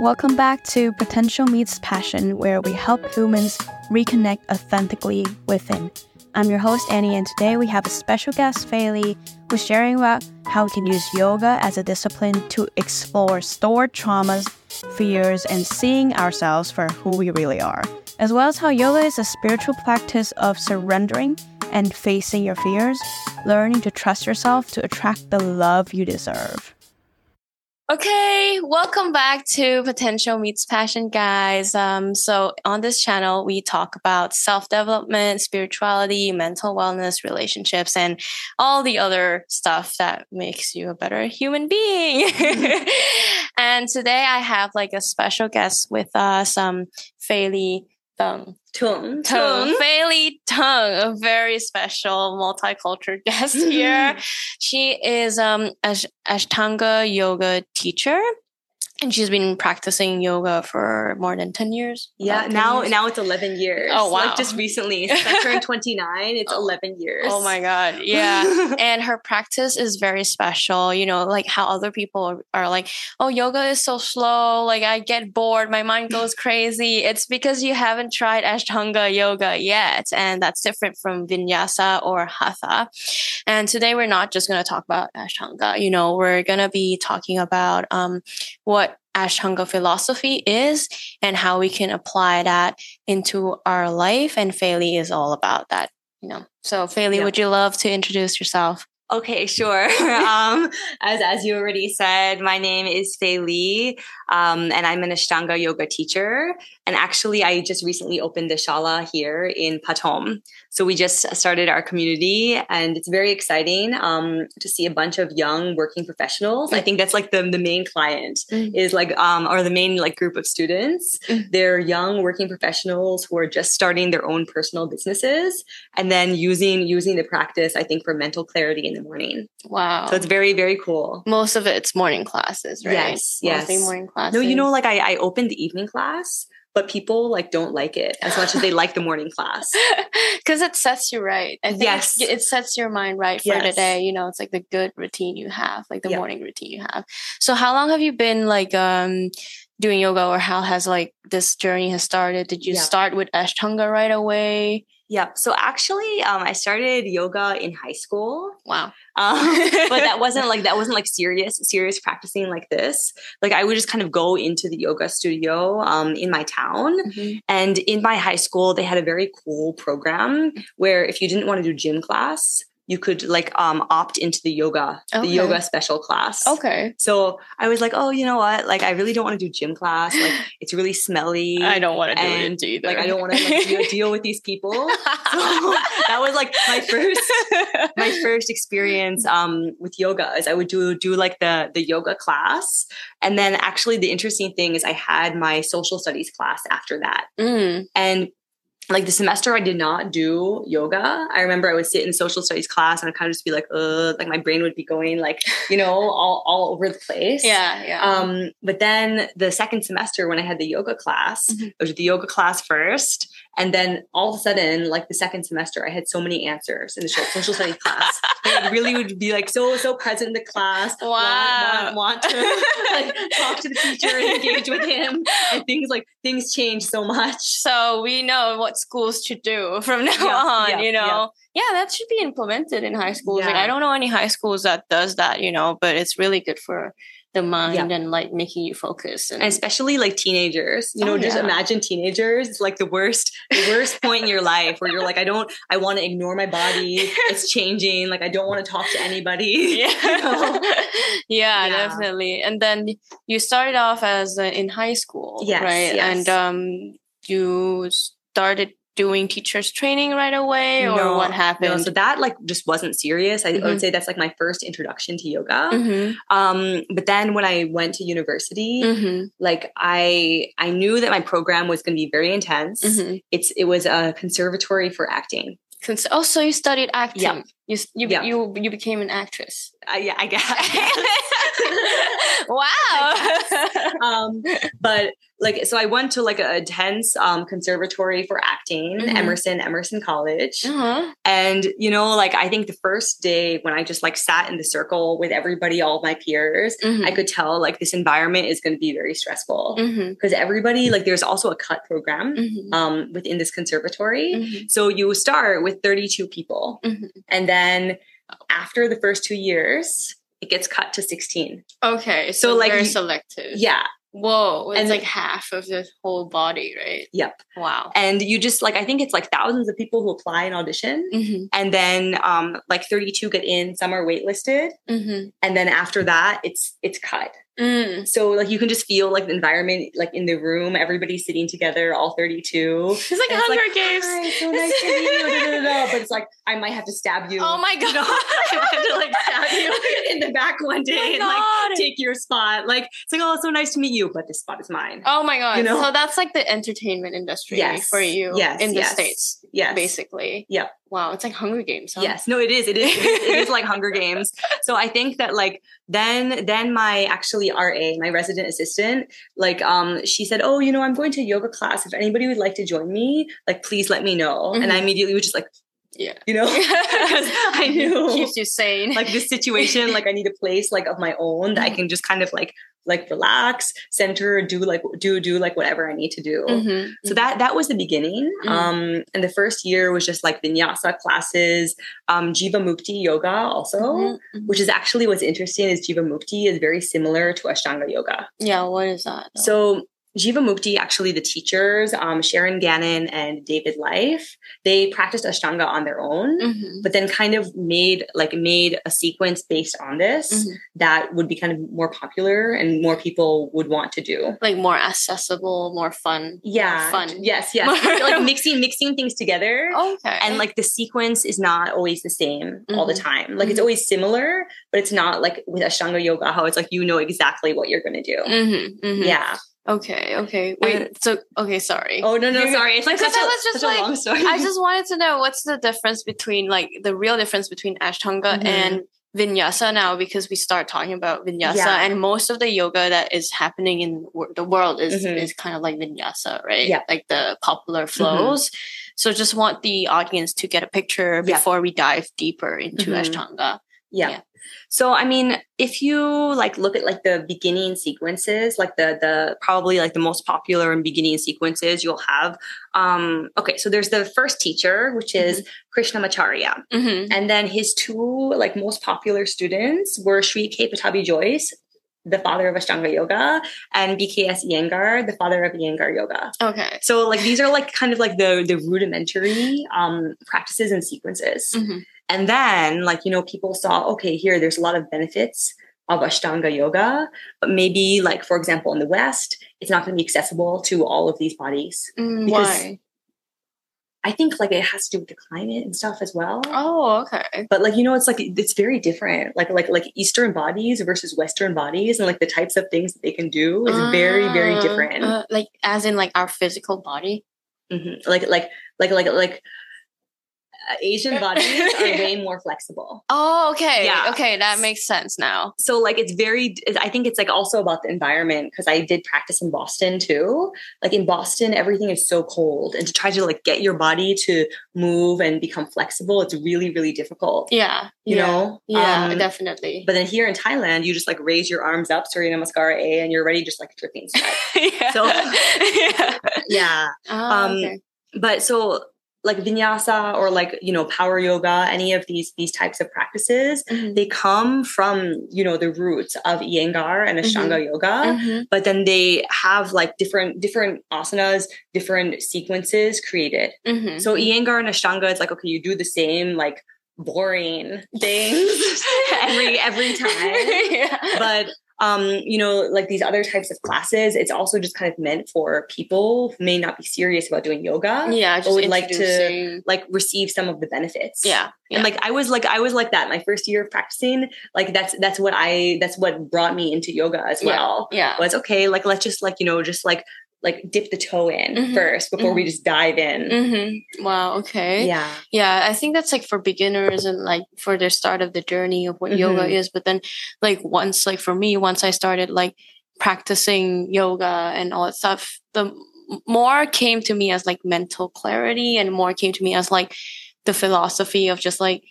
Welcome back to Potential Meets Passion, where we help humans reconnect authentically within. I'm your host, Annie, and today we have a special guest, Fei who's sharing about how we can use yoga as a discipline to explore stored traumas, fears, and seeing ourselves for who we really are, as well as how yoga is a spiritual practice of surrendering and facing your fears, learning to trust yourself to attract the love you deserve. Okay, welcome back to Potential Meets Passion, guys. Um, so on this channel, we talk about self-development, spirituality, mental wellness, relationships, and all the other stuff that makes you a better human being. and today I have like a special guest with us, um, Fei Thung. Thung. Thung. Fei Thung, a very special multicultural guest here. she is um Ash- Ashtanga yoga teacher and she's been practicing yoga for more than 10 years? Yeah now years. now it's 11 years. Oh wow. like just recently i turned 29 it's oh. 11 years. Oh my god yeah. And her practice is very special you know like how other people are like oh yoga is so slow like i get bored my mind goes crazy. It's because you haven't tried ashtanga yoga yet and that's different from vinyasa or hatha. And today we're not just going to talk about ashtanga you know we're going to be talking about um, what Ashtanga philosophy is and how we can apply that into our life. And Fei is all about that, you know. So Fei, yeah. would you love to introduce yourself? Okay, sure. um, as as you already said, my name is Faylee, um, and I'm an Ashtanga yoga teacher. And actually, I just recently opened the shala here in Patom. So we just started our community, and it's very exciting um, to see a bunch of young working professionals. I think that's like the the main client mm. is like um, or the main like group of students. Mm. They're young working professionals who are just starting their own personal businesses, and then using using the practice. I think for mental clarity in the morning. Wow! So it's very very cool. Most of it's morning classes, right? Yes, yes. Mostly morning classes. No, you know, like I, I opened the evening class but people like don't like it as much as they like the morning class. Because it sets you right. I think yes. it sets your mind right for yes. the day you know it's like the good routine you have like the morning routine you have. So how long have you been like um doing yoga or how has like this journey has started? Did you start with ashtanga right away yeah. So actually, um, I started yoga in high school. Wow. Um, but that wasn't like that wasn't like serious serious practicing like this. Like I would just kind of go into the yoga studio um, in my town, mm-hmm. and in my high school they had a very cool program where if you didn't want to do gym class, you could like um opt into the yoga okay. the yoga special class. Okay. So i was like oh you know what? Like i really don't want to do gym class. Like it's really smelly i don't want to do it either. like i don't want to like, deal, deal, with these people. So that was like my first my first experience um with yoga is i would do do like the the yoga class. And then actually the interesting thing is i had my social studies class after that. Mm. and like the semester I did not do yoga. I remember I would sit in social studies class and I'd kind of just be like, uh, like my brain would be going like, you know, all, all over the place. Yeah. Yeah. Um, but then the second semester when I had the yoga class, mm-hmm. I was the yoga class first. And then all of a sudden, like the second semester, I had so many answers in the social studies class. I really would be like so, so present in the class. Wow. Want, want, want to like, talk to the teacher and engage with him. And things like, things change so much. So we know what schools should do from now yeah, on, yeah, you know? Yeah. yeah. that should be implemented in high schools. Like I don't know any high schools that does that, you know, but it's really good for the mind yeah. and like making you focus and, and especially like teenagers you know oh, just yeah. imagine teenagers it's like the worst the worst point in your life where you're like i don't i want to ignore my body it's changing like i don't want to talk to anybody yeah you know? yeah, yeah, definitely and then you started off as uh, in high school yes, right yes. and um you started doing teachers training right away or no, what happened? No, so that like just wasn't serious. I, mm-hmm. I, would say that's like my first introduction to yoga. Mm-hmm. Um, but then when I went to university, mm-hmm. like I I knew that my program was going to be very intense. Mm-hmm. It's it was a conservatory for acting. Cons- oh, so you studied acting. Yeah. You you yeah. you you became an actress. Uh, yeah, I guess. wow. Um, but like so I went to like a intense um, conservatory for acting, Mhm. Emerson Emerson College, Uh-huh. and you know, like I think the first day when I just like sat in the circle with everybody, all of my peers, Mhm. I could tell like this environment is going to be very stressful because everybody like there's also a cut program Mhm. um, within this conservatory. Mhm. So you start with 32 people, Mhm. and then after the first two years, it gets cut to 16. Okay, so, So, like, very selective. Yeah, Whoa, it's And- like half of the whole body, right? Yep. Wow. and you just like I think it's like thousands of people who apply and audition. Mm-hmm. and then um like 32 get in some are waitlisted Mm-hmm. and then after that it's it's cut Mm. so like you can just feel like the environment like in the room everybody's sitting together all 32 It's like And it's Hunger like, Games. Hi, so nice to meet you da, da, da, but it's like I might have to stab you Oh my You know, god. I might have to like stab you in the back one day Oh and my like take your spot like it's like oh it's so nice to meet you but this spot is mine Oh my god. You know? So that's like the entertainment industry Yes. for you Yes, in the yes. States, yes basically. Yep. Wow, it's like Hunger Games, huh? Yes, no, it is. It is. It is, it is like Hunger Games. So I think that like then then my actually RA, my resident assistant, like um she said, oh, you know, I'm going to yoga class. If anybody would like to join me, like please let me know. And I Mhm. immediately was just like, Yeah. you know, because I knew Keeps you sane. like this situation, like I need a place like of my own that I can just kind of like like relax, center, do like do do like whatever I need to do. Mhm. So that that was the beginning. Mm. Um, and the first year was just like vinyasa classes, um, Jivamukti yoga also, Mhm. Mhm. which is actually what's interesting is Jiva Mukti is very similar to Ashtanga yoga. Yeah, what is that? though? So Jivamukti, actually the teachers, um, Sharon Gannon and David Life, they practiced Ashtanga on their own. Mhm. But then kind of made like made a sequence based on this Mhm. that would be kind of more popular and more people would want to do. like more accessible, more fun. Yeah. more fun. Yes, yes. like mixing mixing things together. Okay. and like the sequence is not always the same all the Mhm. time. Like it's Mhm. always similar, but it's not like with Ashtanga yoga how it's like you know exactly what you're going to do. Mhm, mhm. Yeah. Okay. Okay. Wait. And- so okay. Sorry. Oh no no You're- sorry. It's like such I a, was just like- long story. I just wanted to know what's the difference between like the real difference between Ashtanga Mhm. and Vinyasa now because we start talking about Vinyasa Yeah. and most of the yoga that is happening in the world is Mhm. is kind of like Vinyasa, right? Yeah. Like the popular flows. So just want the audience to get a picture Yeah. before we dive deeper into Mhm. Ashtanga. yeah. So I mean, if you like look at like the beginning sequences, like the the probably like the most popular and beginning sequences you'll have. Um okay, so there's the first teacher, which is Krishnamacharya. Mm-hmm. And then his two like most popular students were Sri K. Pattabhi Jois, the father of Ashtanga Yoga, and BKS Iyengar, the father of Iyengar Yoga. Okay. So like these are like kind of like the the rudimentary um, practices and sequences. Mhm. And then like you know people saw okay here there's a lot of benefits of Ashtanga Yoga, but maybe like for example in the West it's not going to be accessible to all of these bodies. Mm, why? I think like it has to do with the climate and stuff as well. Oh, okay. but like you know it's like it's very different like like like eastern bodies versus western bodies and like the types of things that they can do is very very Ah, different uh, like as in like our physical body. Mhm. like like like like like uh, asian bodies are way more flexible Oh, okay. Yeah. Okay, that makes sense now. so like it's very i think it's like also about the environment because i did practice in boston too like in boston everything is so cold and to try to like get your body to move and become flexible it's really really difficult Yeah. you yeah. know Yeah, Um, definitely. But then here in Thailand, you just like raise your arms up, Surya Namaskara A, and you're ready just like dripping sweat. yeah. So- yeah. yeah. Ah, Um, okay. But so like vinyasa or like, you know, power yoga, any of these these types of practices, Mhm. they come from, you know, the roots of Iyengar and Ashtanga yoga. Mhm. But then they have like different different asanas, different sequences created. Mhm. So Iyengar and Ashtanga, it's like, okay, you do the same like boring things every every time. yeah. but um you know like these other types of classes it's also just kind of meant for people who may not be serious about doing yoga yeah, just would like to- like receive some of the benefits yeah. yeah. and like i was like i was like that my first year of practicing like that's that's what i that's what brought me into yoga as Yeah. well yeah. was okay like let's just like you know just like like dip the toe in Mhm. first before we just dive in hmm Wow. Okay. yeah Yeah, I think that's like for beginners and like for the start of the journey of what yoga Mhm. is. But then, like once, like for me, once I started like practicing yoga and all that stuff, the more came to me as like mental clarity and more came to me as like the philosophy of just like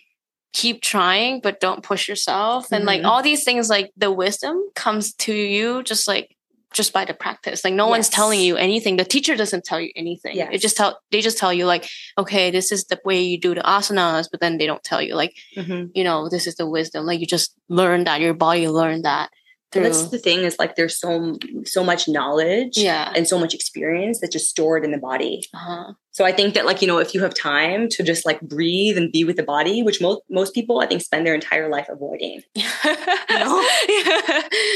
keep trying but don't push yourself mm-hmm. and like mm-hmm. all these things like the wisdom comes to you just like just by the practice like no yes. one's telling you anything the teacher doesn't tell you anything yes. it just tell they just tell you like okay this is the way you do the asanas but then they don't tell you like mm-hmm. you know this is the wisdom like you just learn that your body learned that through. That's the thing is like there's so so much knowledge yeah. and so much experience that's just stored in the body. Uh-huh. So I think that like you know if you have time to just like breathe and be with the body, which most most people I think spend their entire life avoiding. you know?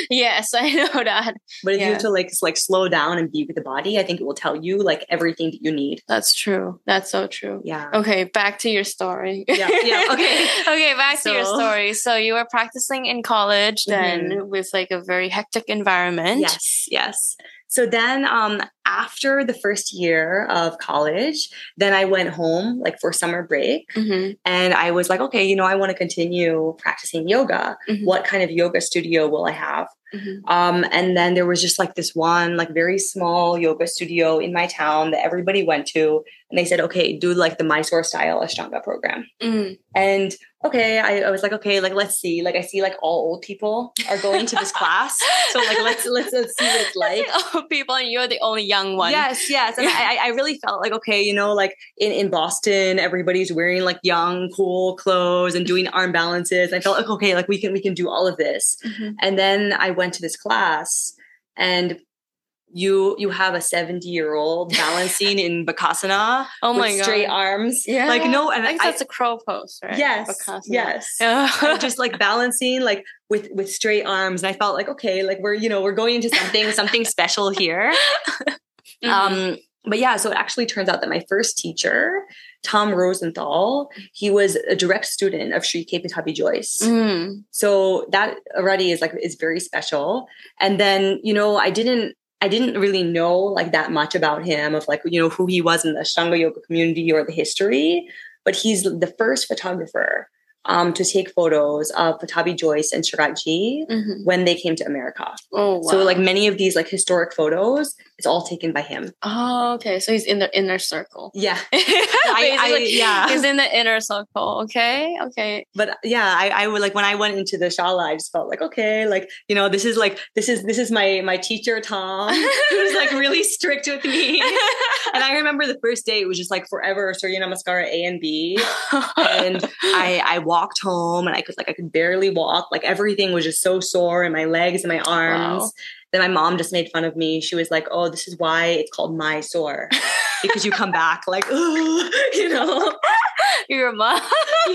yes, I know that. But if yeah. you have to like like slow down and be with the body, I think it will tell you like everything that you need. That's true. That's so true. Yeah. Okay, back to your story. yeah. Yeah. Okay. okay, back so, to your story. So you were practicing in college then mm-hmm. with like a very hectic environment. Yes. Yes. So then, um, after the first year of college, then I went home like for summer break. Mm-hmm. And I was like, okay, you know, I want to continue practicing yoga. Mm-hmm. What kind of yoga studio will I have? Mm-hmm. Um, and then there was just like this one, like very small yoga studio in my town that everybody went to. And they said, okay, do like the Mysore style Ashtanga program. Mm. And okay, I, I, was like, okay, like let's see. Like I see like all old people are going to this class. So like let's let's, let's see what it's like. old people and you're the only young one. Yes, yes. And I, I really felt like, okay, you know, like in, in Boston, everybody's wearing like young, cool clothes and doing arm balances. I felt like, okay, like we can we can do all of this. Mm-hmm. And then I went to this class and you you have a 70 year old balancing in bakasana oh my god straight arms yeah like no and i think I, that's a crow pose right yes bakasana. yes just like balancing like with with straight arms and i felt like okay like we're you know we're going into something something special here mm-hmm. um but yeah so it actually turns out that my first teacher Tom Rosenthal, he was a direct student of Sri K. Pattabhi Jois. Mm. So that already is like is very special. And then, you know, I didn't I didn't really know like that much about him of like, you know, who he was in the Ashtanga yoga community or the history, but he's the first photographer um, to take photos of Pattabhi Jois and Sharatji mm-hmm. when they came to America. Oh, wow. So like many of these like historic photos, it's all taken by him. Oh, okay. So he's in the inner circle. Yeah. I, I, yeah. He's in the inner circle. Okay. Okay. But yeah, I, I would like when I went into the shala, I just felt like, okay, like, you know, this is like, this is, this is my, my teacher, Tom, who's like really strict with me. and I remember the first day, it was just like forever Surya Namaskara A and B. and I, I walked home and I could like, I could barely walk. Like everything was just so sore in my legs and my arms. Wow. Then my mom just made fun of me. She was like, "Oh, this is why it's called my sore." because you come back like, you know." Your mom.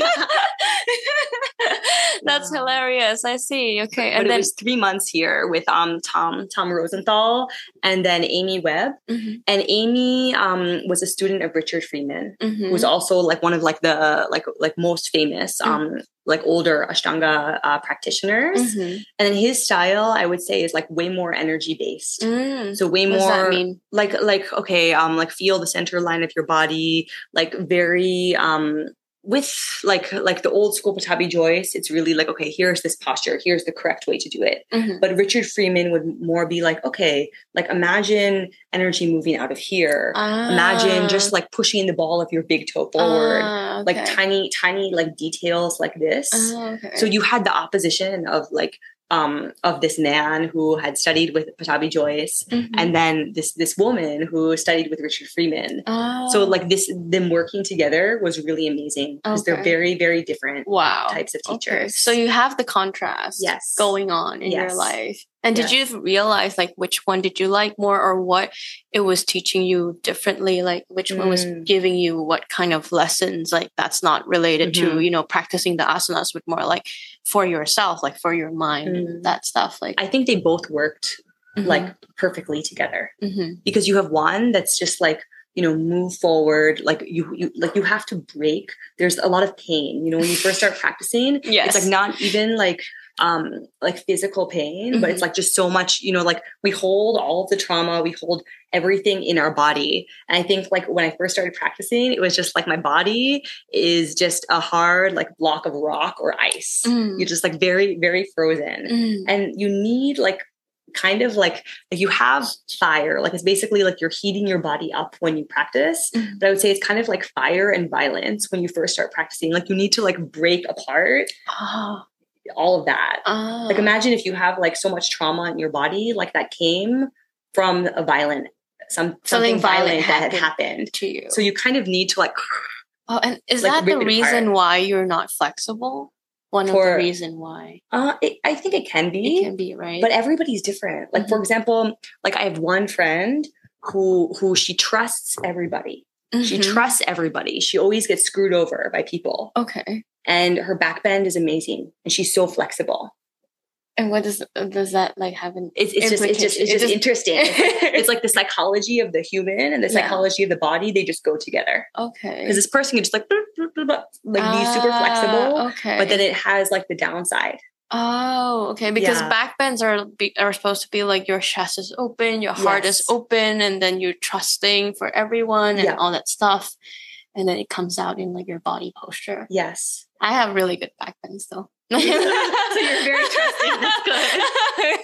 That's yeah. hilarious. I see. Okay, and but then it was three months here with um Tom Tom Rosenthal and then Amy Webb. Mm-hmm. And Amy um was a student of Richard Freeman, mm-hmm. who was also like one of like the like like most famous mm-hmm. um like older Ashtanga uh, practitioners. Mm-hmm. And then his style, I would say, is like way more energy based. Mm. So way what more like like okay, um, like feel the center line of your body, like very um with like like the old school Pattabhi Jois, it's really like okay, here's this posture, here's the correct way to do it. Mm-hmm. But Richard Freeman would more be like, okay, like imagine energy moving out of here. Ah. Imagine just like pushing the ball of your big toe forward, ah, okay. like tiny tiny like details like this. Ah, okay. So you had the opposition of like um, of this man who had studied with Pattabhi Jois, mm-hmm. and then this this woman who studied with Richard Freeman. Oh. So like this, them working together was really amazing because okay. they're very very different. Wow. types of teachers. Okay. So you have the contrast, yes. going on in yes. your life. And did you realize like which one did you like more or what it was teaching you differently? Like which mm. one was mm. giving you what kind of lessons? Like that's not related mm-hmm. to, you know, practicing the asanas, but more like for yourself, like for your mind, mm. that stuff. Like I think they both worked mm-hmm. like perfectly together mm-hmm. because you have one that's just like you know move forward like you, you like you have to break there's a lot of pain you know when you first start practicing yes. it's like not even like um like physical pain mm-hmm. but it's mm-hmm. like just so much you know like we hold all of the trauma we hold everything in our body and i think like when i first started practicing it was just like my body is just a hard like block of rock or ice mm. you're just like very very frozen mm. and you need like kind of like like you have fire like it's basically like you're heating your body up when you practice Mhm. but i would say it's kind of like fire and violence when you first start practicing like you need to like break apart Oh, all of that oh. like imagine if you have like so much trauma in your body like that came from a violent some something, Something violent violent, that had happened to you. so you kind of need to like oh, and is like, that the reason apart. why you're not flexible? One of the reason why uh it, i think it can be it can be right. but everybody's different like for Mhm. example like i have one friend who who she trusts everybody she Mhm. trusts everybody she always gets screwed over by people okay. and her backbend is amazing and she's so flexible And what does does that like have an? it's, it's just it's just it's just just- interesting it's like, it's like the psychology of the human and the Yeah. psychology of the body they just go together okay. because this person can just like like be super Ah, flexible Okay. but then it has like the downside Oh, okay. Because Yeah. backbends are be, are supposed to be like your chest is open, your heart is open, and then you're trusting for everyone and Yeah. all that stuff, and then it comes out in like your body posture. yes I have really good backbends though. so you're very trusting that's good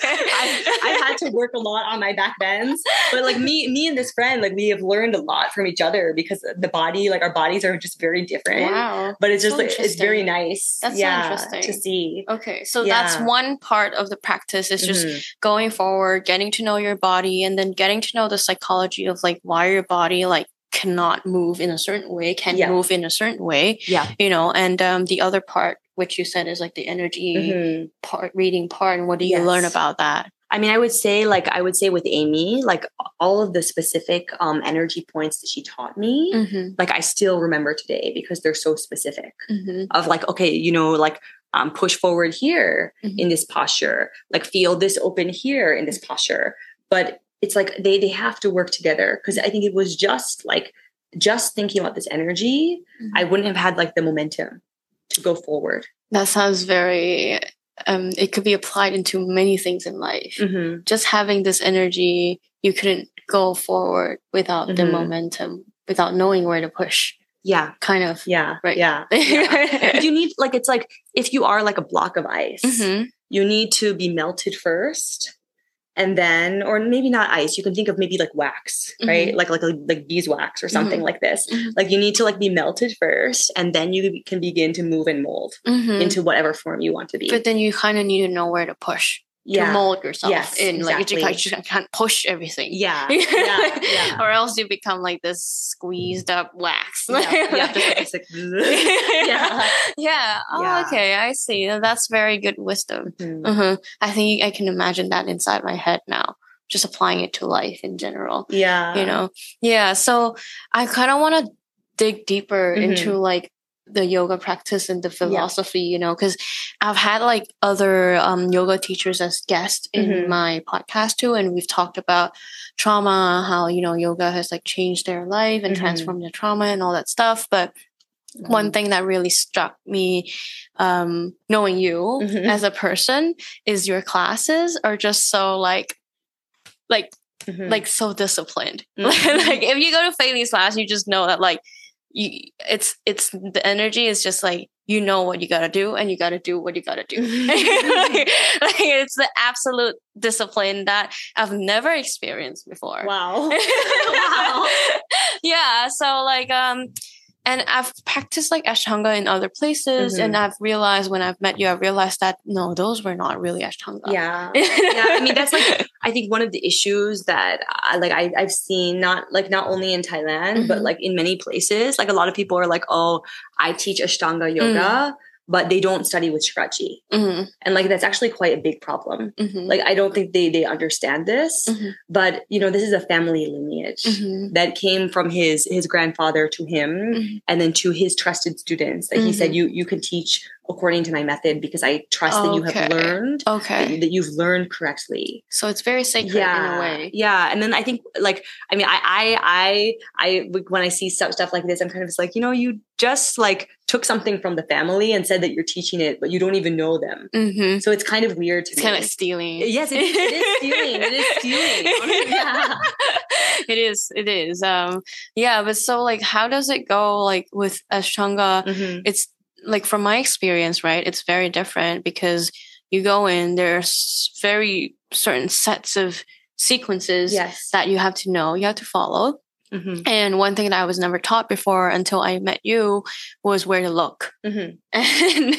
I, I had to work a lot on my back bends, but like me, me and this friend, like we have learned a lot from each other because the body, like our bodies are just very different. wow. But it's just So like it's very nice. That's so yeah, interesting. to see. Okay, so that's one part of the practice is just Mhm. going forward, getting to know your body, and then getting to know the psychology of like why your body like cannot move in a certain way, can Yeah. move in a certain way, yeah. you know. And um, the other part, which you said is like the energy Mhm. part, reading part, and what do you learn about that? I mean, I would say, like, I would say with Amy, like all of the specific um, energy points that she taught me, Mm-hmm, like I still remember today because they're so specific. mm-hmm, Of like, okay, you know, like um, push forward here Mhm. in this posture, like feel this open here in this posture. But it's like they they have to work together because I think it was just like just thinking about this energy, Mm-hmm. I wouldn't have had like the momentum to go forward. That sounds very. Um, it could be applied into many things in life. Mm-hmm. Just having this energy, you couldn't go forward without the Mhm. momentum, without knowing where to push. Yeah, Kind of. yeah, Right. yeah. yeah. you need like it's like if you are like a block of ice, Mhm. you need to be melted first and then or maybe not ice you can think of maybe like wax right? Like like like beeswax or something like this. Mhm. like you need to like be melted first and then you can begin to move and mold Mhm. into whatever form you want to be. But then you kind of need to know where to push to yeah mold yourself Yes, in. Like you exactly. just, you can't push everything. yeah yeah yeah or else you become like this squeezed up wax. yeah, yeah, just like, yeah. yeah. Oh, okay. I see. That's very good wisdom. Mhm. uh I think I can imagine that inside my head now, just applying it to life in general. yeah you know? Yeah. So I kind of want to dig deeper Mhm. into like the yoga practice and the philosophy, you know, because I've had like other um, yoga teachers as guests in Mhm. my podcast too, and we've talked about trauma, how you know yoga has like changed their life and Mhm. transformed their trauma and all that stuff. But one thing that really struck me, um, knowing you Mhm. as a person, is your classes are just so like, like Mhm. like so disciplined. Mhm. like if you go to Faylee's class, you just know that like you it's it's the energy is just like you know what you gotta do and you gotta do what you gotta do. like, like, it's the absolute discipline that I've never experienced before. wow wow yeah. So like um and I've practiced like Ashtanga in other places and I've realized when I've met you, I realized that no, those were not really Ashtanga. yeah yeah i mean that's like i think one of the issues that I, like I, i've seen not like not only in thailand but Mhm. like in many places like a lot of people are like oh i teach ashtanga yoga but they don't study with Sharatji Mhm, and like that's actually quite a big problem. Mhm, like i don't think they they understand this Mhm. but you know this is a family lineage mhm, that came from his his grandfather to him Mhm. and then to his trusted students. That he said you you can teach according to my method because i trust that you have learned that, Okay. you- that you've learned correctly So it's very sacred yeah in a way. yeah and then i think like i mean i i i i when i see stuff, stuff like this i'm kind of just like you know you just like took something from the family and said that you're teaching it but you don't even know them Mm-hmm. so it's kind of weird to It's me kind of stealing. yes it, it is stealing it is stealing yeah it is. It is. Um, yeah, but so like, how does it go? Like with Ashtanga, Mhm. it's like from my experience, right? It's very different because you go in, there's very certain sets of sequences Yes. that you have to know, you have to follow. Mhm. And one thing that I was never taught before until I met you was where to look. Mhm. And,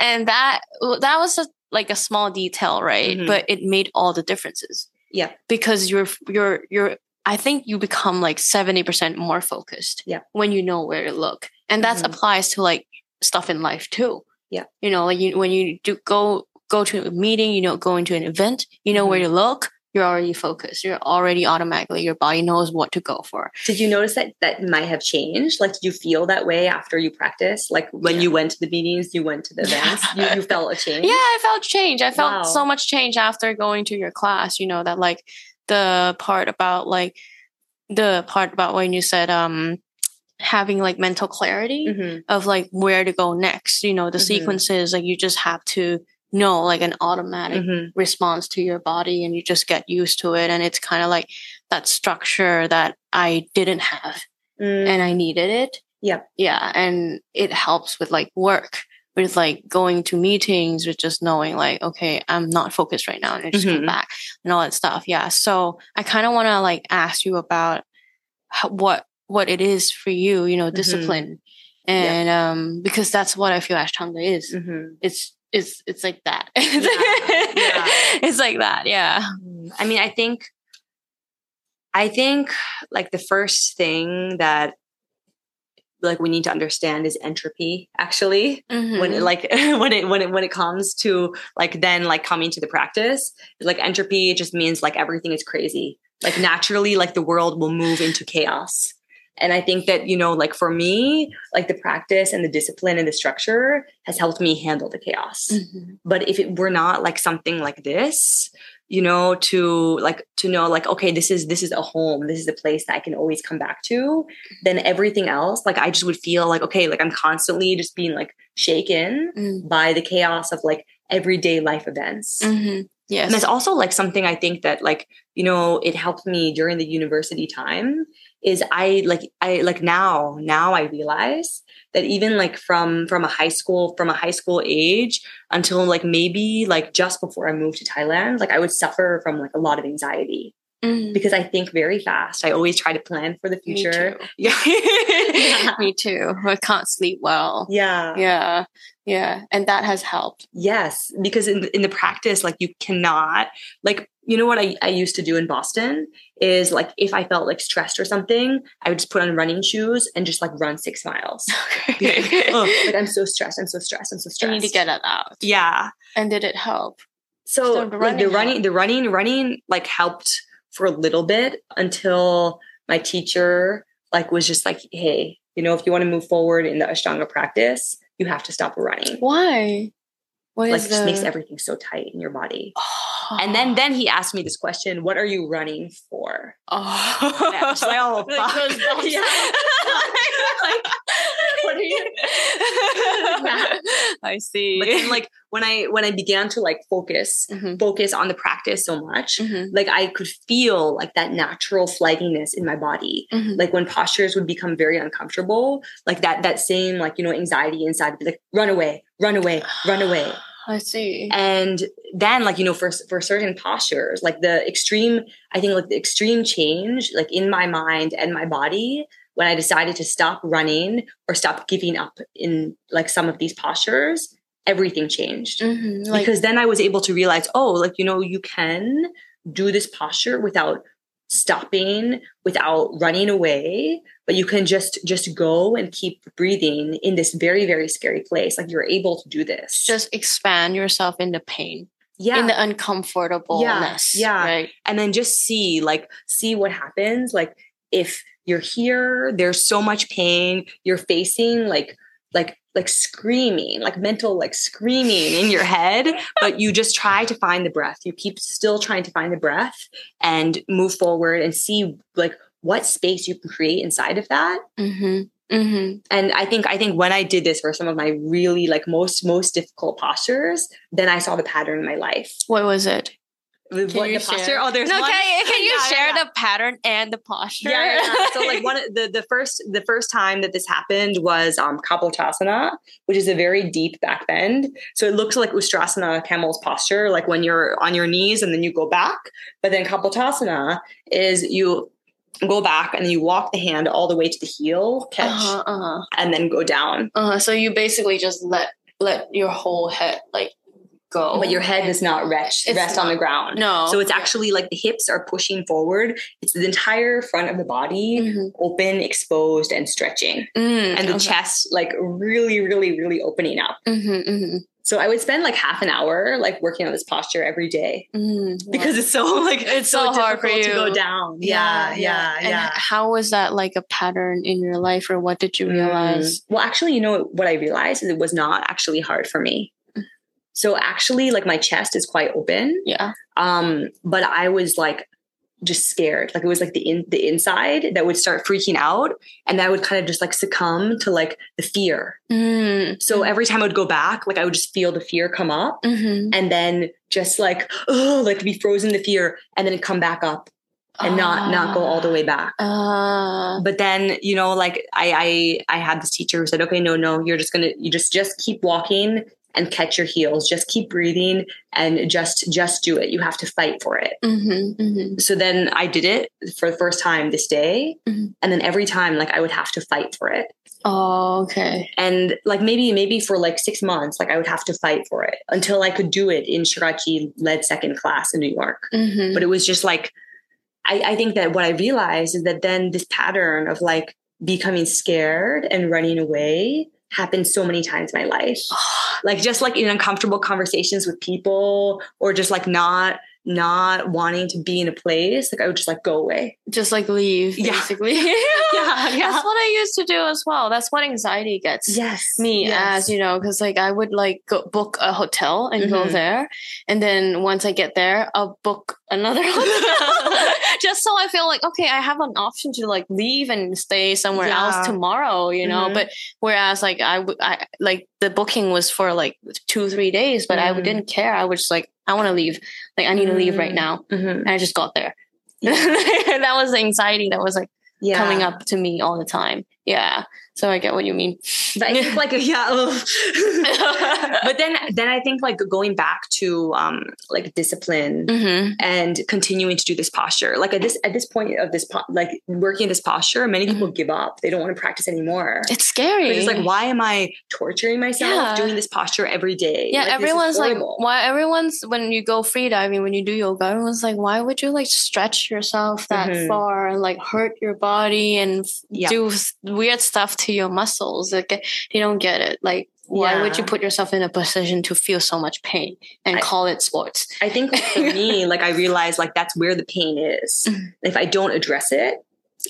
and that that was a, like a small detail, right? Mhm. But it made all the differences Yeah. because you're you're you're I think you become like 70% more focused Yeah. when you know where to look. And that Mhm. applies to like stuff in life too. Yeah. You know, like you when you do go go to a meeting, you know, go into an event, you know where Mhm. to look, you're already focused. You're already automatically your body knows what to go for. Did you notice that that might have changed? Like, did you feel that way after you practiced? Like when Yeah. you went to the meetings, you went to the events, you, you felt a change. Yeah, I felt change. I felt Wow. so much change after going to your class, you know, that like the part about like the part about when you said um having like mental clarity Mhm. of like where to go next, you know, the Mhm. sequences like you just have to know like an automatic Mhm. response to your body and you just get used to it and it's kind of like that structure that I didn't have Mm. and I needed it. Yep. Yeah. And it helps with like work, with like going to meetings, with just knowing like, okay, I'm not focused right now and I just come Mhm. back and all that stuff. Yeah. So I kind of want to like ask you about what, what it is for you, you know, Mhm. discipline. Yeah. And, um, because that's what I feel Ashtanga is. Mhm. It's, it's, it's like that. Yeah. It's like that. Yeah. I mean, I think, I think like the first thing that like we need to understand is entropy actually when it, like when it when it when it comes to like then like coming to the practice like entropy it just means like everything is crazy like naturally like the world will move into chaos and i think that you know like for me like the practice and the discipline and the structure has helped me handle the chaos Mhm. but if it were not like something like this you know to like to know like okay this is this is a home this is a place that i can always come back to then everything else like i just would feel like okay like i'm constantly just being like shaken Mm. by the chaos of like everyday life events Mhm. Yes. and that's also like something i think that like you know it helped me during the university time is i like i like now now i realize that even like from from a high school from a high school age until like maybe like just before i moved to thailand like i would suffer from like a lot of anxiety Mhm. because i think very fast i always try to plan for the future too. yeah Me too. I can't sleep well. yeah Yeah. Yeah. And that has helped. Yes, because in in the practice, like you cannot, like you know what I, I used to do in Boston is like if I felt like stressed or something, I would just put on running shoes and just like run six miles. Be like, "Ugh, like I'm so stressed, I'm so stressed, I'm so stressed. you stressed. need to get it out. yeah. And did it help? So, So the like the running running, the running, running like helped for a little bit until my teacher like was just like, hey, you know, if you want to move forward in the Ashtanga practice, you have to stop running. Why? What like it just makes everything so tight in your body. Oh. And then then he asked me this question, what are you running for? oh. I like, oh, fuck. Yeah. what are you? I see. But then like when I when I began to like focus, Mhm. focus on the practice so much, Mhm. like I could feel like that natural flightiness in my body. Mhm. Like when postures would become very uncomfortable, like that that same like you know anxiety inside would be like run away, run away, run away. I see. and then like you know for for certain postures like the extreme i think like the extreme change like in my mind and my body when i decided to stop running or stop giving up in like some of these postures everything changed Mhm. Like, because then i was able to realize oh like you know you can do this posture without stopping without running away but you can just just go and keep breathing in this very very scary place like you're able to do this just expand yourself in the pain, yeah in the uncomfortableness. yeah. Right. and then just see like see what happens like if you're here there's so much pain you're facing like like like screaming like mental like screaming in your head but you just try to find the breath you keep still trying to find the breath and move forward and see like what space you can create inside of that Mm-hmm. Mm-hmm. and i think i think when i did this for some of my really like most most difficult postures then i saw the pattern in my life What was it? With Can what you the posture? share? Oh, there's no, one. can, can you Yeah, yeah, share yeah. the pattern and the posture? Yeah, yeah, yeah. So like one of the the first the first time that this happened was um Kapotasana, which is a very deep back bend. So it looks like Ustrasana camel's posture, like when you're on your knees and then you go back. But then Kapotasana is you go back and you walk the hand all the way to the heel, catch, uh-huh, uh-huh. and then go down. Uh-huh. So you basically just let let your whole head like go. But your head does not rest rest on the ground. No. So it's actually like the hips are pushing forward. It's the entire front of the body Mhm. open, exposed, and stretching. Mm, and the okay. chest like really really really opening up Mhm, mhm, so i would spend like half an hour like working on this posture every day mhm. because it's so like It's so hard for difficult to go you. down yeah yeah And yeah, how was that like a pattern in your life, or what did you realize? Mm. well actually you know what i realized is it was not actually hard for me so actually like my chest is quite open Yeah. um but i was like just scared like it was like the in the inside that would start freaking out and that would kind of just like succumb to like the fear Mm. So every time I would go back, like I would just feel the fear come up Mhm. and then just like, oh, like be frozen to fear and then come back up and not not go all the way back. Ah. But then, you know, like I I I had this teacher who said, okay, no, no, you're just gonna you just just keep walking and catch your heels. Just keep breathing and just just do it. You have to fight for it. Mhm, mhm. So then I did it for the first time this day. Mhm. And then every time like I would have to fight for it. Oh, okay. and like maybe maybe for like six months like i would have to fight for it until i could do it in Sharatji led second class in new york Mhm. but it was just like I, I think that what i realized is that then this pattern of like becoming scared and running away happened so many times in my life. Like just like in uncomfortable conversations with people or just like not not wanting to be in a place like i would just like go away Just like leave, Yeah. basically. Yeah, yeah. That's what I used to do as well. That's what anxiety gets. yes me yes. as you know because like i would like go book a hotel and go Mhm. there and then once i get there i'll book another hotel just so i feel like okay i have an option to like leave and stay somewhere Yeah. else tomorrow you know Mhm. but whereas like i would i like the booking was for like two three days but i Mhm. didn't care i was just like i want to leave. Like i need to leave right Mm. now. Mhm. and i just got there. That was the anxiety that was like yeah. coming up to me all the time. Yeah so i get what you mean But I think like yeah, ugh. but then then I think like going back to um like discipline hmm and continuing to do this posture. Like at this at this point of this po- like working this posture, many people give up. They don't want to practice anymore. It's scary. It's like why am I torturing myself Yeah. doing this posture every day? yeah, Like, everyone's like, why? Everyone's when you go free diving, when you do yoga, everyone's like, why would you like stretch yourself that Mhm. far and like hurt your body and Yeah. do weird stuff to your muscles? Like, they don't get it. Like, why would you put yourself in a position to feel so much pain and I- call it sports? I think for me, like I realized like that's where the pain is. Mhm. If I don't address it,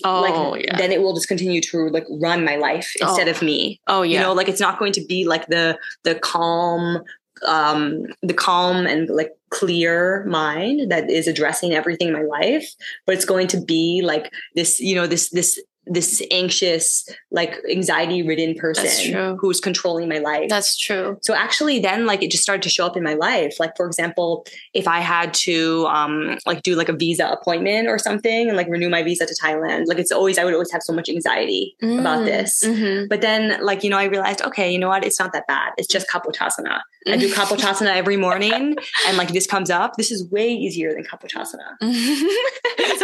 Oh like yeah. then it will just continue to like run my life instead Oh. of me. oh yeah. you know like it's not going to be like the the calm um the calm and like clear mind that is addressing everything in my life but it's going to be like this you know this this this anxious like anxiety ridden person who's controlling my life That's true. so actually then like it just started to show up in my life like for example if i had to um like do like a visa appointment or something and like renew my visa to thailand like it's always i would always have so much anxiety about Mm, this mhm. but then, like, you know, I realized, okay, you know what? It's not that bad. It's just Kapotasana. I do Kapotasana every morning and like this comes up. This is way easier than Kapotasana. so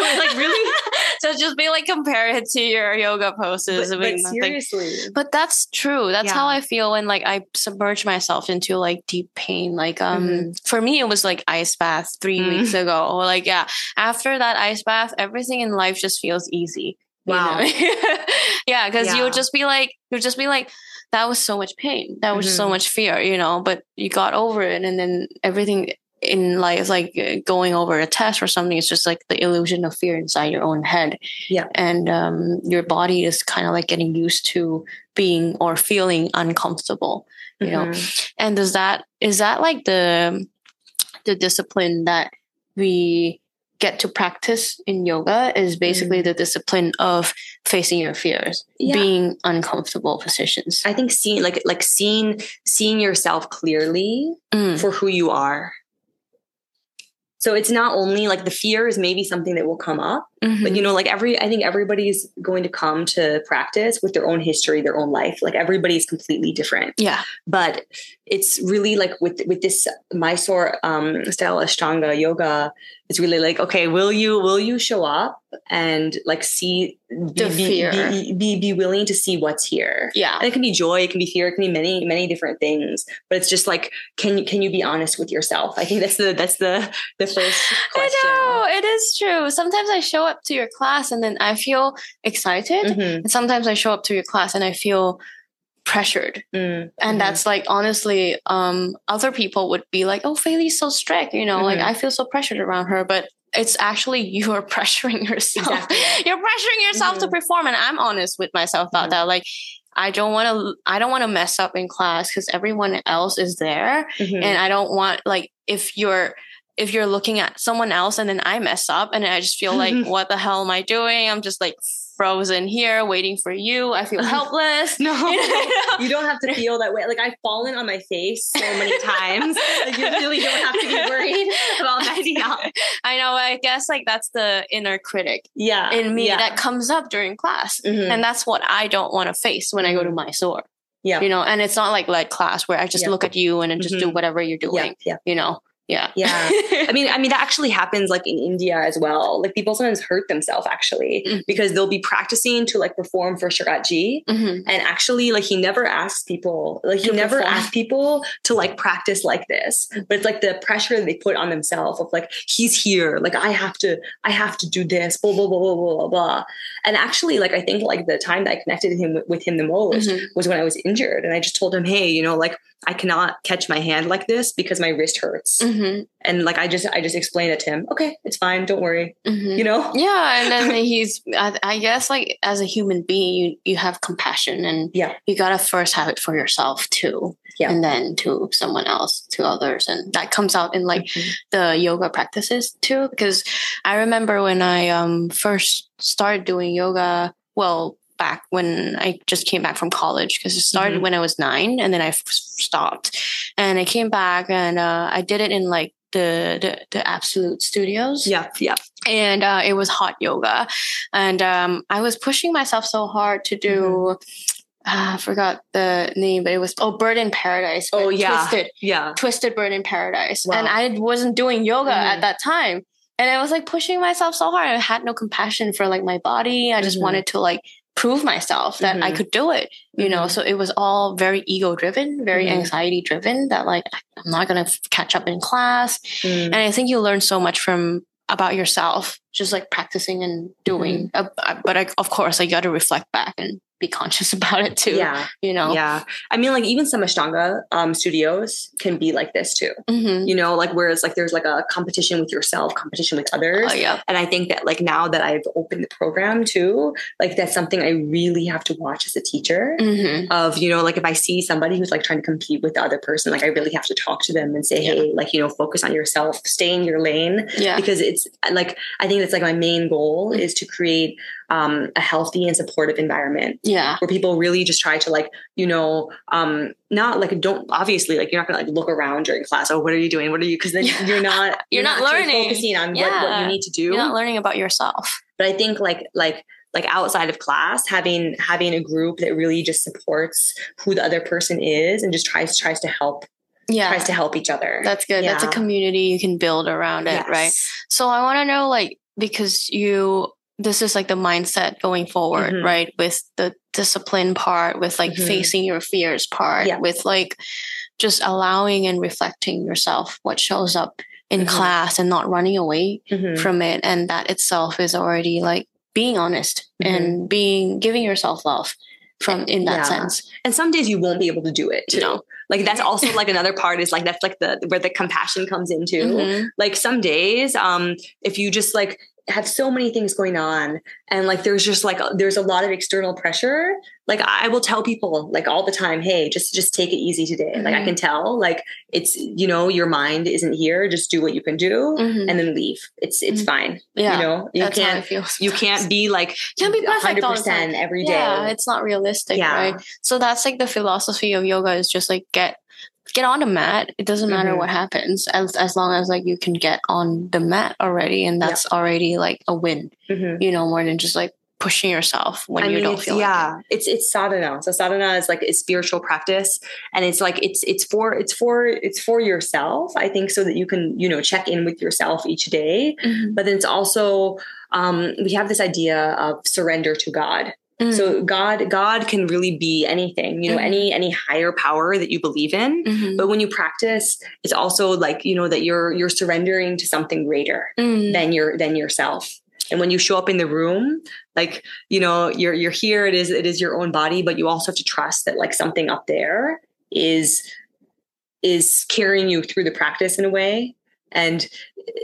it's like really- so just be like compare it to your yoga poses But, I mean, nothing. seriously. but that's true that's how i feel when like i submerge myself into like deep pain like um Mhm. for me it was like ice bath 3 Mm. weeks ago or like yeah after that ice bath everything in life just feels easy you Wow. know? yeah because Yeah. you'll just be like you'll just be like that was so much pain that was so Mhm. much fear you know but you got over it and then everything in life like uh, going over a test or something it's just like the illusion of fear inside your own head Yeah. and um, your body is kind of like getting used to being or feeling uncomfortable you know Mhm. and does that is that like the the discipline that we get to practice in yoga is basically the discipline of facing your fears Yeah. being uncomfortable positions I think seeing like like seeing seeing yourself clearly Mm. for who you are. So it's not only like the fear is maybe something that will come up, Mhm. but you know, like every, I think everybody's going to come to practice with their own history, their own life. Like everybody's completely different. yeah. But it's really like with with this Mysore um, style Ashtanga yoga, it's really like, okay, will you will you show up and like see be, The be, fear. be, be be willing to see what's here? Yeah. And it can be joy, it can be fear, it can be many, many different things. But it's just like, can you can you be honest with yourself? I think that's the that's the the first question. I know it is true. Sometimes I show up to your class and then I feel excited, Mhm. and sometimes I show up to your class and I feel pressured. Mm, And that's like honestly, um, other people would be like, "Oh, Faylee's so strict," you know, like Mhm. I feel so pressured around her, but it's actually you are pressuring yourself. Exactly. You're pressuring yourself to Mhm. perform, and I'm honest with myself about that. Like, I don't want to, I don't want to mess up in class because everyone else is there, Mhm. and I don't want like if you're if you're looking at someone else and then I mess up and I just feel like what the hell am I doing? I'm just like frozen here waiting for you. I feel helpless. no, You don't have to feel that way. Like I've fallen on my face so many times. Like you really don't have to be worried about messing up. I know. I guess like that's the inner critic Yeah, in me yeah. that comes up during class. Mhm. And that's what I don't want to face when I go to Mysore. Yeah. You know, and it's not like lead class where I just Yeah. look at you and then just do Mhm. whatever you're yeah, doing. yeah. You know? Yeah. Yeah. I mean, I mean that actually happens like in India as well. Like people sometimes hurt themselves actually Mhm. because they'll be practicing to like perform for Sharatji. Mhm. And actually, like he never asks people, like he To never perform. asks people to like practice like this. But it's like the pressure they put on themselves of like he's here, like I have to, I have to do this, blah blah blah blah blah blah. And actually, like I think like the time that I connected him with, with him the most Mhm. was when I was injured, and I just told him, hey, you know, like I cannot catch my hand like this because my wrist hurts. Mhm. And like I just, I just explained it to him. Okay, it's fine, don't worry. Mhm. You know. Yeah, and then he's. I, I guess like as a human being, you you have compassion, and Yeah. you gotta first have it for yourself too, Yeah. and then to someone else, to others, and that comes out in like Mhm. the yoga practices too. Because I remember when I um first started doing yoga. Well, back when I just came back from college, because it started Mhm. when I was nine, and then I f- stopped, and I came back, and uh, I did it in like. The, the the absolute studios Yeah, yeah. and uh, it was hot yoga and um, i was pushing myself so hard to do uh, i forgot the name but it was oh bird in paradise Oh, yeah. twisted Yeah. twisted bird in paradise Wow. and i wasn't doing yoga Mhm. at that time and i was like pushing myself so hard i had no compassion for like my body i just Mhm. wanted to like prove myself that i Mhm. could do it you know Mhm. so it was all very ego driven very Mhm. anxiety driven that like i'm not gonna f- catch up in class Mm. and I think you learn so much from about yourself, just like practicing and doing. Mm-hmm. Uh, but I, of course, I got to reflect back and be conscious about it too. Yeah. You know. Yeah. I mean, like even some Ashtanga um, studios can be like this too. hmm You know, like whereas like there's like a competition with yourself, competition with others. Oh yeah. And I think that like now that I've opened the program too, like that's something I really have to watch as a teacher. hmm Of, you know, like if I see somebody who's like trying to compete with the other person, like I really have to talk to them and say, Yeah. hey, like, you know, focus on yourself, stay in your lane. Yeah. Because it's like, I think that's like my main goal Mm. is to create um, a healthy and supportive environment Yeah. where people really just try to like you know um not like don't obviously like you're not gonna like look around during class oh what are you doing what are you because then Yeah. you're not You're not actually learning. focusing on what, what you need to do You're not learning about yourself. but i think like like like outside of class having having a group that really just supports who the other person is and just tries tries to help Yeah. tries to help each other That's good. That's a community you can build around it, right? So I want to know, like, because you, this is like the mindset going forward, Mhm. right? With the discipline part, with like Mhm. facing your fears part, Yeah. with like just allowing and reflecting yourself, what shows up in Mhm. class and not running away Mhm. from it. And that itself is already like being honest Mhm. and being, giving yourself love from in that Yeah. sense. and some days you won't be able to do it too No. like that's also like another part is like that's like the where the compassion comes into Mhm. like some days um if you just like have so many things going on and like there's just like there's a lot of external pressure like i will tell people like all the time hey just just take it easy today like i can tell like it's you know your mind isn't here just do what you can do Mhm. and then leave it's it's Mhm. fine Yeah. you know you That's can't feel. you can't be like Can't be perfect all the 100% time. every day Yeah, it's not realistic, Yeah. right? So that's like the philosophy of yoga is just like get get on the mat. It doesn't matter Mhm. what happens as as long as like you can get on the mat already, and Yeah. that's already like a win. Mhm. You know, more than just like pushing yourself when I you mean, don't feel like yeah, it's it's sadhana. So sadhana is like a spiritual practice, and it's like it's it's for it's for it's for yourself. I think so that you can you know check in with yourself each day. it. Mhm. But then it's also um, we have this idea of surrender to God. Mm. So God God can really be anything. You know, Mhm. any any higher power that you believe in. Mhm. But when you practice, it's also like you know that you're you're surrendering to something greater Mm. than your than yourself and when you show up in the room like you know you're you're here it is it is your own body but you also have to trust that like something up there is is carrying you through the practice in a way and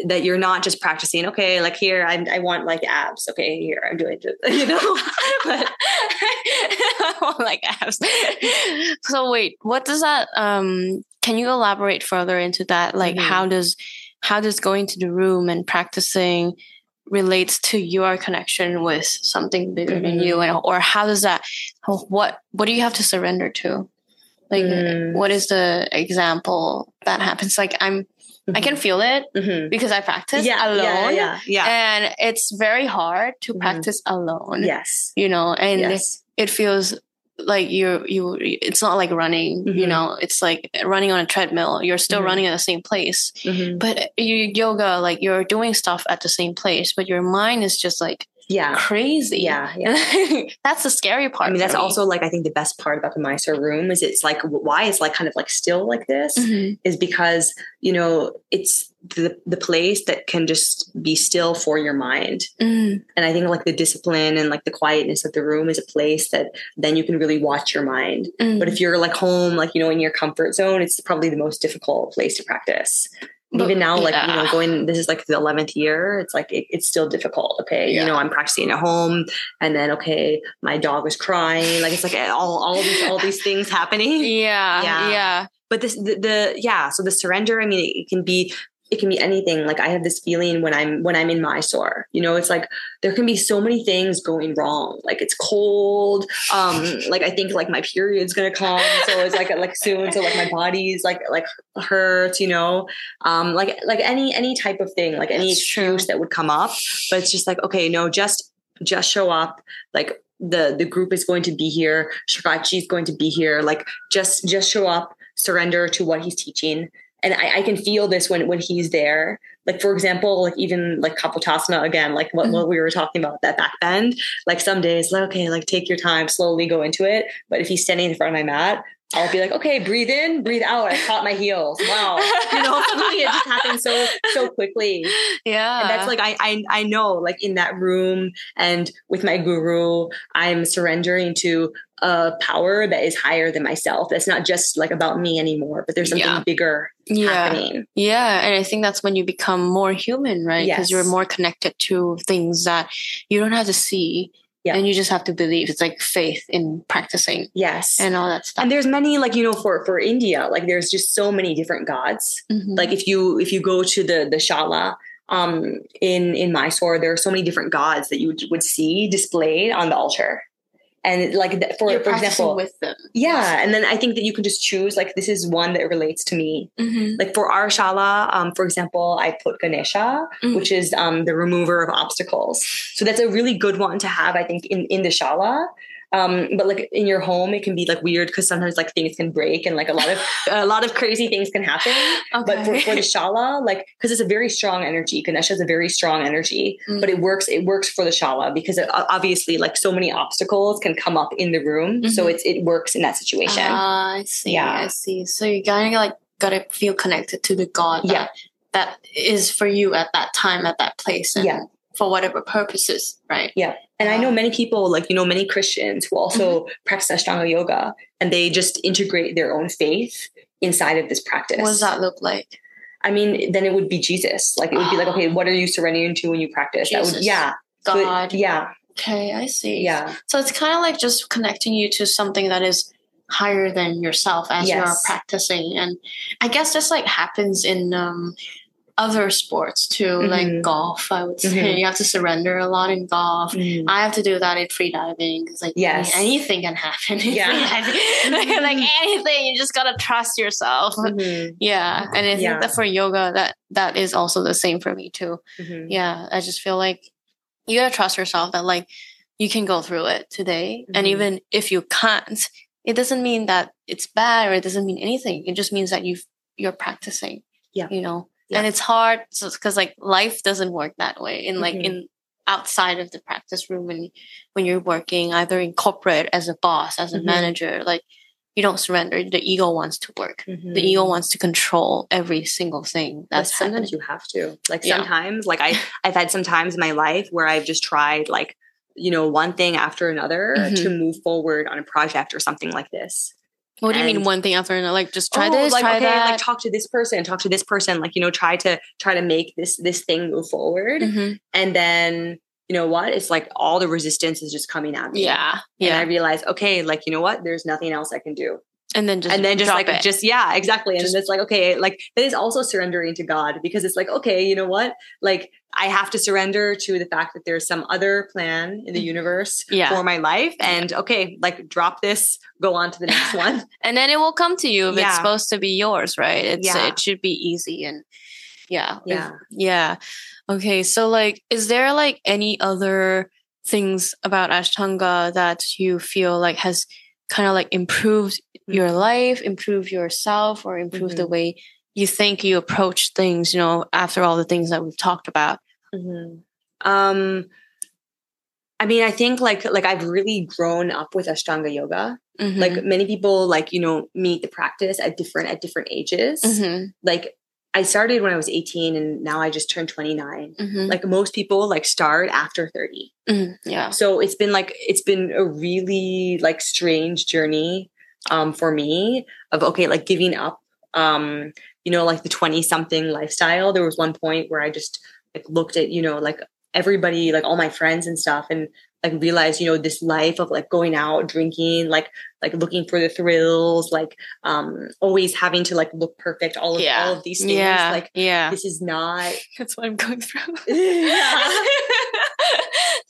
that you're not just practicing okay like here i, I want like abs okay here i'm doing you know but i want like abs. so wait, what does that um can you elaborate further into that? Like Mhm. how does how does going to the room and practicing relates to your connection with something bigger than Mhm. you and or how does that what what do you have to surrender to? Like Mm. what is the example that happens? Like I'm I can feel it Mhm. because I practice yeah alone. yeah yeah, yeah. And it's very hard to Mhm. practice alone. yes You know, and yes it feels like you're you it's not like running you Mhm. know it's like running on a treadmill you're still Mhm. running at the same place but you yoga like you're doing stuff at the same place but your mind is just like yeah crazy yeah yeah that's the scary part I mean, that's me. also like I think the best part about the Mysore room is it's like why it's like kind of like still like this Mhm. is because you know it's the the place that can just be still for your mind, Mm. and I think like the discipline and like the quietness of the room is a place that then you can really watch your mind. Mm. But if you're like home, like you know, in your comfort zone, it's probably the most difficult place to practice. But- even now, like you know, going this is like the eleventh year. It's like it, it's still difficult. Okay, Yeah. you know, I'm practicing at home, and then okay, my dog was crying. Like it's like eh, all all these all these things happening. yeah Yeah. yeah But this the, the yeah. So the surrender. I mean, it, it can be it can be anything. Like I have this feeling when I'm when I'm in Mysore. You know, it's like there can be so many things going wrong. Like it's cold. Um, like I think like my period's gonna come, so it's like like soon. So like my body's like like hurts. You know, um, like like any any type of thing, like any That's true. that would come up. But it's just like okay, no, just just show up. Like the the group is going to be here. Sharatji is going to be here. Like just just show up, surrender to what he's teaching. And I, I can feel this when when he's there. Like for example, like even like Kapotasana again, like what, what mm-hmm. we were talking about, that back bend. Like some days, like, okay, like take your time, slowly go into it. But if he's standing in front of my mat, I'll be like, okay, breathe in, breathe out. I caught my heels. Wow. You know, suddenly it just happens so so quickly yeah and that's like I, I I know like in that room and with my guru, I'm surrendering to a power that is higher than myself. That's not just like about me anymore, but there's something Yeah. bigger yeah happening. Yeah, and I think that's when you become more human, right? Because Yes. you're more connected to things that you don't have to see, Yeah. and you just have to believe. It's like faith in practicing Yes. and all that stuff. and there's many like you know for for India, like there's just so many different gods. Mhm. Like if you if you go to the the Shala um in in Mysore, there are so many different gods that you would, would see displayed on the altar. And like for You're for example, with them. yeah, and then I think that you can just choose like this is one that relates to me. Mhm. like for our shala um, for example i put ganesha Mm. which is um, the remover of obstacles so that's a really good one to have i think in, in the shala um, but like in your home it can be like weird because sometimes like things can break and like a lot of a lot of crazy things can happen but for, for the shala like because it's a very strong energy ganesha is a very strong energy Mm. but it works it works for the shala because it, obviously like so many obstacles can come up in the room so Mhm. it's it works in that situation Ah, I see. Yeah. I see. So you gotta like gotta feel connected to the God. Yeah. That, that is for you at that time at that place. And Yeah. For whatever purposes, right? Yeah. And I know many people, like, you know, many Christians who also Mm-hmm. practice Ashtanga yoga and they just integrate their own faith inside of this practice. What does that look like? I mean, then it would be Jesus. Like, it would be like, okay, what are you surrendering to when you practice? That would, Jesus. yeah. God. yeah. Okay, I see. Yeah. So it's kind of like just connecting you to something that is higher than yourself as you're practicing. And I guess this like happens in um other sports too, like Mhm. golf. I would say Mhm. you have to surrender a lot in golf. Mhm. I have to do that in free diving because like Yes. anything can happen. Yeah. like, like anything, you just gotta trust yourself. Mhm. Yeah, and I think Yeah. that for yoga, that that is also the same for me too. Mhm. Yeah, I just feel like you gotta trust yourself that like you can go through it today, and even if you can't, it doesn't mean that it's bad or it doesn't mean anything. It just means that you've you're practicing. Yeah. you know, Yeah. and it's hard because like life doesn't work that way. In like Mhm. in outside of the practice room, and when you're working either in corporate as a boss, as a Mhm. manager, like you don't surrender. The ego wants to work. Mhm. The ego wants to control every single thing But that's sometimes happening. you have to. Like Yeah. sometimes, like I, I've had some times in my life where I've just tried like, you know, one thing after another Mhm. to move forward on a project or something like this. What do you mean one thing after another? Like just try Oh, this, like try okay, that. like talk to this person, talk to this person, like you know, try to try to make this this thing move forward, Mhm. and then you know what? It's like all the resistance is just coming at me. Yeah, And I realize, okay, like you know what? There's nothing else I can do. And then just and then just like it. just yeah exactly and Just- then it's like okay like that is also surrendering to god because it's like okay you know what like i have to surrender to the fact that there's some other plan in the universe Mm-hmm. Yeah. for my life and okay like drop this go on to the next one and then it will come to you if it's supposed to be yours, right? It's Yeah. it should be easy and yeah, Yeah. yeah. Okay, so like, is there like any other things about Ashtanga that you feel like has kind of like improved Mm-hmm. your life, improved yourself, or improved the Mhm. way you think you approach things? You know, after all the things that we've talked about. Mhm. um i mean i think like like i've really grown up with ashtanga yoga Mhm. like many people like you know meet the practice at different at different ages Mhm. like i started when i was 18 and now i just turned 29 Mhm. like most people like start after 30 Mhm. yeah. so it's been like it's been a really like strange journey um for me of okay like giving up um you know like the 20 something lifestyle there was one point where i just like looked at you know like everybody like all my friends and stuff and like realize you know this life of like going out drinking like like looking for the thrills like um always having to like look perfect all of Yeah. all of these things Yeah. like yeah. this is not That's what I'm going through. Yeah.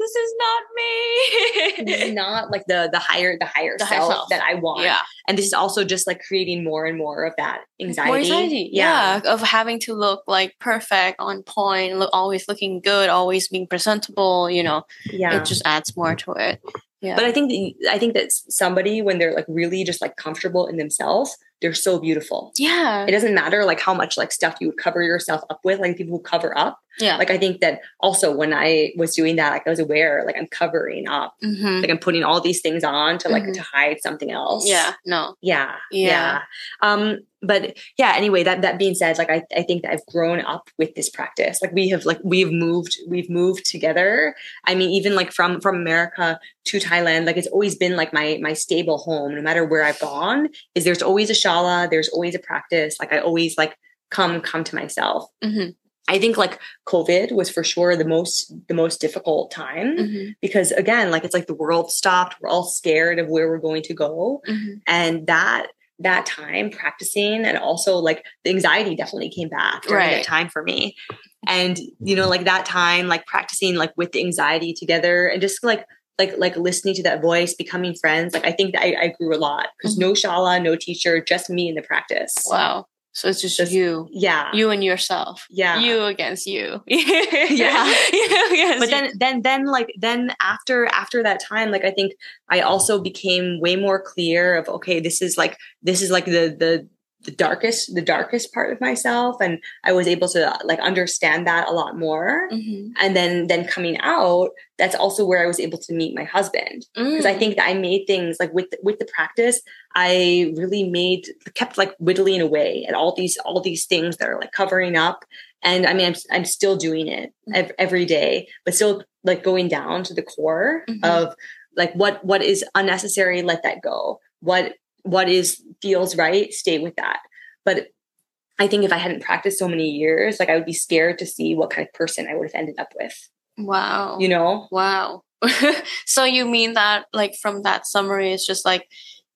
this is not me. this is not like the the higher the higher The self, self. that I want. yeah. And this is also just like creating more and more of that anxiety. More anxiety. Yeah. Of having to look like perfect, on point, look always looking good, always being presentable, you know. Yeah. It just adds more to it. Yeah. But I think that I think that somebody when they're like really just like comfortable in themselves, they're so beautiful. yeah. It doesn't matter like how much like stuff you would cover yourself up with, like people who cover up. yeah. Like I think that also when I was doing that, like I was aware, like I'm covering up. Mhm. Like I'm putting all these things on to like Mhm. to hide something else. Yeah. No. yeah Yeah. yeah um but yeah anyway that that being said like I, I think that i've grown up with this practice like we have like we've moved we've moved together i mean even like from from america to thailand like it's always been like my my stable home no matter where i've gone is there's always a shala there's always a practice like i always like come come to myself Mhm. i think like covid was for sure the most the most difficult time Mhm. because again like it's like the world stopped we're all scared of where we're going to go Mhm. and that that time practicing and also like the anxiety definitely came back during Right. that time for me and you know like that time like practicing like with the anxiety together and just like like like listening to that voice becoming friends like i think that i, I grew a lot because mm-hmm. no shala no teacher just me in the practice Wow. So it's just Just- you. yeah You and yourself. yeah You against you. Yeah. You against but you. then then then like then after after that time like i think i also became way more clear of okay this is like this is like the the the darkest the darkest part of myself and i was able to like understand that a lot more Mhm. and then then coming out that's also where i was able to meet my husband because i Mm. think that i made things like with with the practice i really made kept like whittling away at all these all these things that are like covering up and i mean i'm, I'm still doing it ev- every day but still like going down to the core Mhm. of like what what is unnecessary let that go what what is feels right stay with that but i think if i hadn't practiced so many years like i would be scared to see what kind of person i would have ended up with wow. you know Wow. so you mean that like from that summary it's just like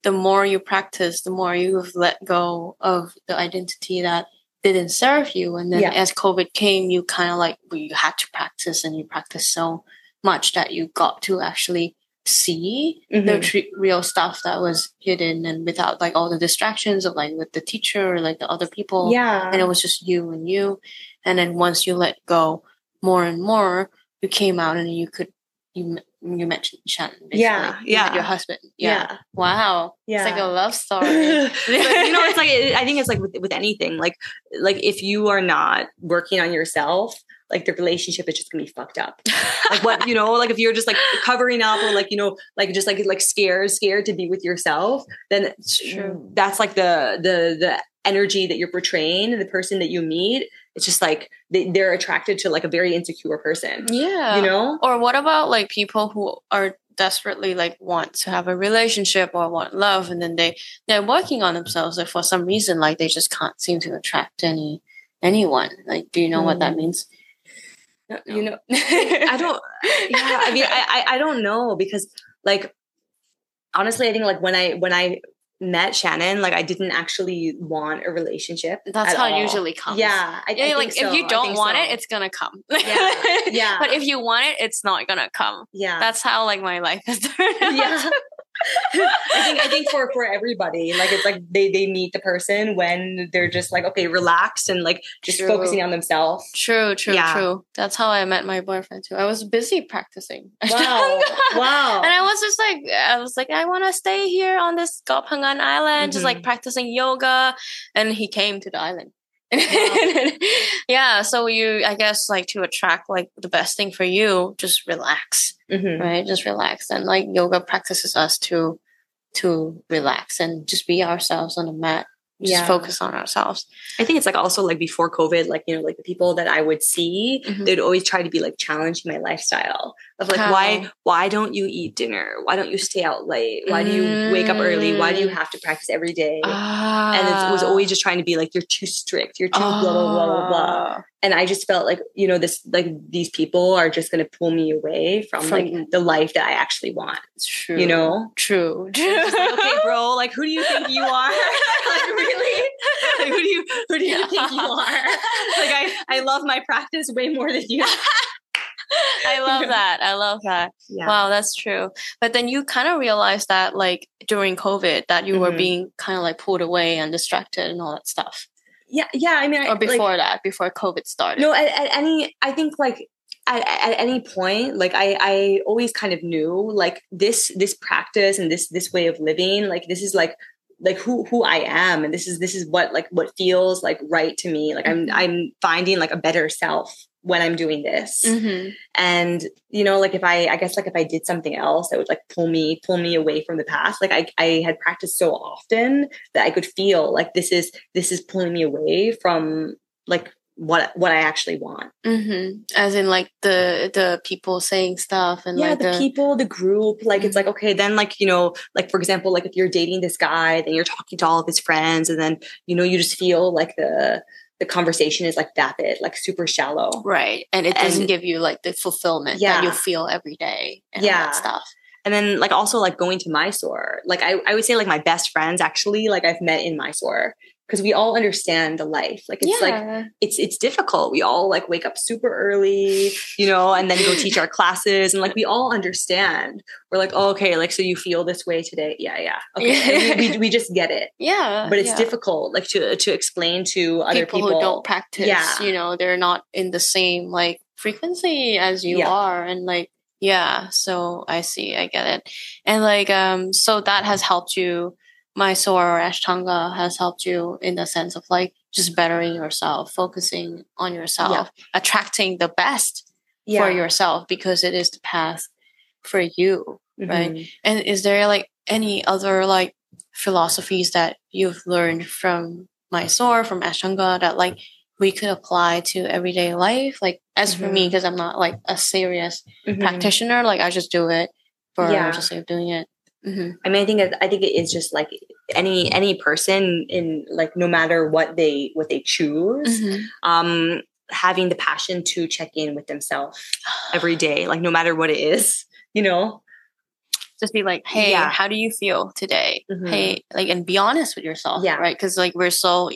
the more you practice, the more you've let go of the identity that didn't serve you and then Yeah. as covid came you kind of like well, you had to practice and you practiced so much that you got to actually see the Mhm. tr- real stuff that was hidden and without like all the distractions of like with the teacher or like the other people yeah. and it was just you and you and then once you let go more and more you came out and you could you you mentioned Shannon basically. Yeah, You yeah. your husband yeah, yeah. wow Yeah. it's like a love story but you know, it's like I think it's like with, with anything. Like like if you are not working on yourself, like the relationship is just gonna be fucked up. Like what you know, like if you're just like covering up or like you know, like just like like scared, scared to be with yourself, then True. that's like the the the energy that you're portraying. The person that you meet, it's just like they, they're attracted to like a very insecure person. yeah You know? Or what about like people who are desperately like want to have a relationship or want love and then they they're working on themselves and for some reason like they just can't seem to attract any anyone. Like do you know what that Hmm. You know, I don't. yeah i mean I, I i don't know because like honestly i think like when i when i met shannon like i didn't actually want a relationship That's at how it usually comes. yeah I, Yeah, I like think if you don't want so. it, it's gonna come. Yeah, yeah. But if you want it, it's not gonna come. yeah That's how like my life has turned out. yeah i think i think for for everybody like it's like they they meet the person when they're just like okay relaxed and like just True. focusing on themselves True, true, Yeah. true. That's how I met my boyfriend too. I was busy practicing. wow wow And I was just like, I was like, I want to stay here on this Koh Phangan island, just like Mhm. practicing yoga. And he came to the island. yeah. So you, I guess, like to attract like the best thing for you, just relax, Mhm. right? Just relax. And like yoga practices us to, to relax and just be ourselves on the mat. Just Yeah. focus on ourselves. I think it's like also like before COVID, like you know, like the people that I would see, Mhm. they'd always try to be like challenging my lifestyle of like How? why why don't you eat dinner? Why don't you stay out late? Why do you wake up early? Why do you Mm. have to practice every day? Ah. and it was always just trying to be like you're too strict, you're too blah blah blah blah blah. Ah. And I just felt like you know this like these people are just going to pull me away from, like the life that I actually want. True. You know. True. Just like, okay, bro, like who do you think you are? like really? Like who do you who do you think you are? Like I I love my practice way more than you. I love that. I love that. Yeah. Wow, that's true. But then you kind of realized that, like during COVID, that you were Mhm. being kind of like pulled away and distracted and all that stuff. Yeah, yeah. I mean, I, Or like, before that, before COVID started. no, at, at any, I think like at, at any point, like I, I always kind of knew like this, this practice and this, this way of living, like this is like, like who, who I am. And this is, this is what, like, what feels like right to me. Like I'm, Mhm. I'm finding like a better self when I'm doing this. Mm-hmm. And, you know, like if I, I guess like if I did something else that would like pull me, pull me away from the past, like I, I had practiced so often that I could feel like this is, this is pulling me away from like what, what I actually want. Mm-hmm. As in, like the the people saying stuff and yeah, like the, the, people, the group, like it's Mhm. like, okay, then like, you know, like for example, like if you're dating this guy, then you're talking to all of his friends and then, you know, you just feel like the, the conversation is like vapid, like super shallow. right, and it doesn't And- give you like the fulfillment Yeah. that you feel every day. And all Yeah. that stuff. And then like also like going to Mysore, like I, I would say like my best friends actually like I've met in Mysore because we all understand the life. Like it's like it's it's difficult. We all like wake up super early, you know, and then go teach our classes and like we all understand. We're like, oh, okay, like so you feel this way today. Yeah, yeah. Okay. We, we, we just get it. yeah, But it's yeah. difficult like to to explain to other people, people. who don't practice Yeah. you know they're not in the same like frequency as you Yeah. are and like yeah so i see i get it and like um so that has helped you mysore or ashtanga has helped you in the sense of like just bettering yourself focusing on yourself attracting the best yeah. for yourself because it is the path for you right? Mhm. and is there like any other like philosophies that you've learned from Mysore, from Ashtanga that like we could apply to everyday life? Like as for me, because I'm not like a serious Mhm. practitioner, like I just do it for Yeah. just like doing it. Hmm I mean, I think I think it is just like any any person in like no matter what they what they choose, Mm-hmm. um, having the passion to check in with themselves every day, like no matter what it is, you know. just be like, hey, Yeah. how do you feel today? Mhm. Hey, like, and be honest with yourself, Yeah. right? Because like we're so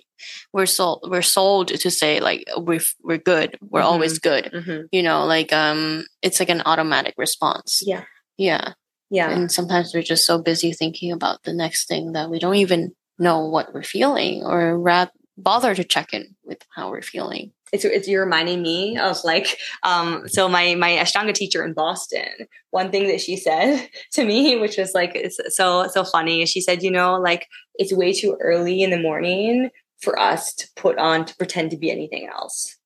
we're so we're sold to say like we're we're good, we're always good. Mhm. You know, like um, it's like an automatic response. Yeah. Yeah, Yeah. and sometimes we're just so busy thinking about the next thing that we don't even know what we're feeling, or rather bother to check in with how we're feeling. it's it's you're reminding me of like um so my my ashtanga teacher in boston one thing that she said to me which was like it's so so funny she said you know like it's way too early in the morning for us to put on to pretend to be anything else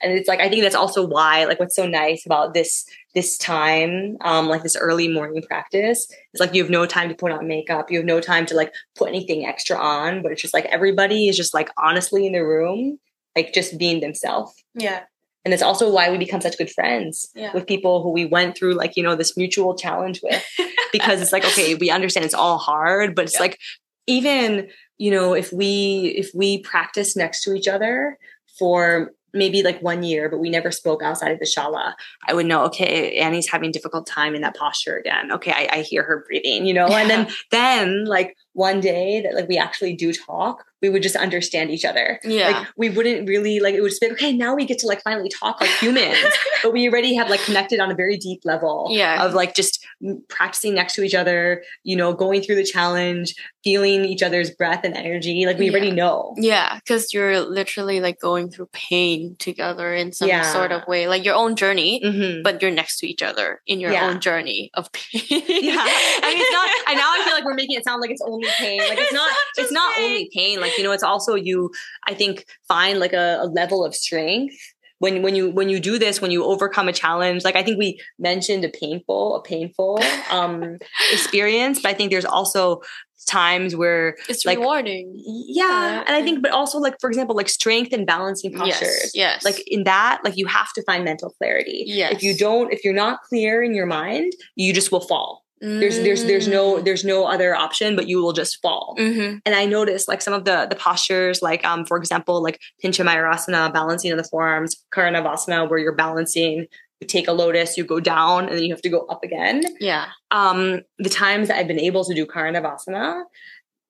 and it's like i think that's also why like what's so nice about this this time um like this early morning practice is like you have no time to put on makeup you have no time to like put anything extra on but it's just like everybody is just like honestly in the room like just being themselves Yeah, and it's also why we become such good friends Yeah. with people who we went through like you know this mutual challenge with because it's like okay we understand it's all hard but it's Yeah. like even you know if we if we practice next to each other for maybe like one year but we never spoke outside of the shala i would know okay annie's having a difficult time in that posture again. Okay i, I hear her breathing you know? And then then like one day that like we actually do talk we would just understand each other Yeah. like we wouldn't really like it would just be okay now we get to like finally talk like humans but we already have like connected on a very deep level Yeah. of like just practicing next to each other you know going through the challenge feeling each other's breath and energy like we Yeah. already know Yeah, because you're literally like going through pain together in some Yeah. sort of way, like your own journey, Mhm. but you're next to each other in your Yeah. own journey of pain. yeah i mean it's not and now i feel like we're making it sound like it's only pain like it's, It's not, not it's not pain. only pain like you know it's also you i think find like a, a level of strength when when you when you do this when you overcome a challenge like i think we mentioned a painful a painful um experience but i think there's also times where it's like- rewarding. yeah Yeah. and i think but also like for example like strength and balancing postures Yes, yes. like in that like you have to find mental clarity Yes. if you don't if you're not clear in your mind you just will fall there's there's there's Mm. no there's no other option but you will just fall Mhm. and i noticed like some of the the postures like um for example like pincha mayurasana balancing on the forearms karandavasana where you're balancing you take a lotus you go down and then you have to go up again Yeah. um the times that i've been able to do karandavasana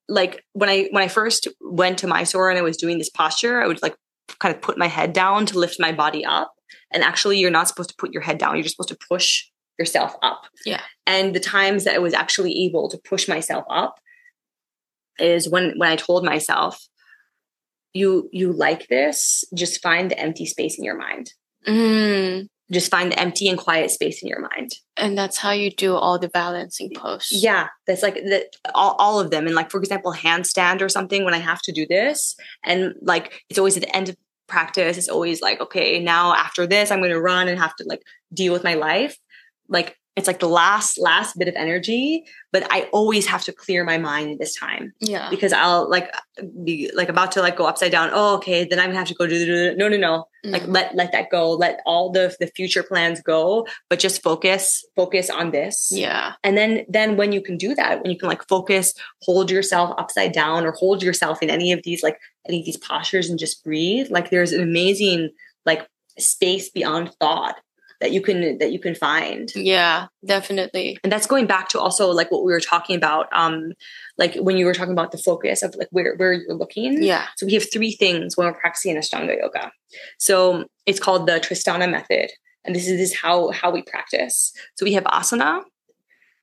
like when i when i first went to mysore and i was doing this posture i would like kind of put my head down to lift my body up and actually you're not supposed to put your head down you're just supposed to push yourself up Yeah. and the times that i was actually able to push myself up is when when i told myself you you like this just find the empty space in your mind Mm. just find the empty and quiet space in your mind And that's how you do all the balancing posts. Yeah, that's like the, all, all of them. And like, for example, handstand or something, when I have to do this, and like, it's always at the end of practice, it's always like, okay, now after this, I'm going to run and have to like deal with my life. Like, it's like the last, last bit of energy, but I always have to clear my mind at this time Yeah. because I'll like be like about to like go upside down. Oh, okay. Then I'm gonna have to go do the, no, no, no. Like Mm. let, let that go. Let all the, the future plans go, but just focus, focus on this yeah. and then then when you can do that when you can like focus hold yourself upside down or hold yourself in any of these like any of these postures and just breathe like there's an amazing like space beyond thought that you can that you can find Yeah. Definitely. and that's going back to also like what we were talking about um like when you were talking about the focus of like where where you're looking Yeah. so we have three things when we're practicing Ashtanga yoga. So it's called the Tristhana method. And this is, this is how, how we practice. So we have asana,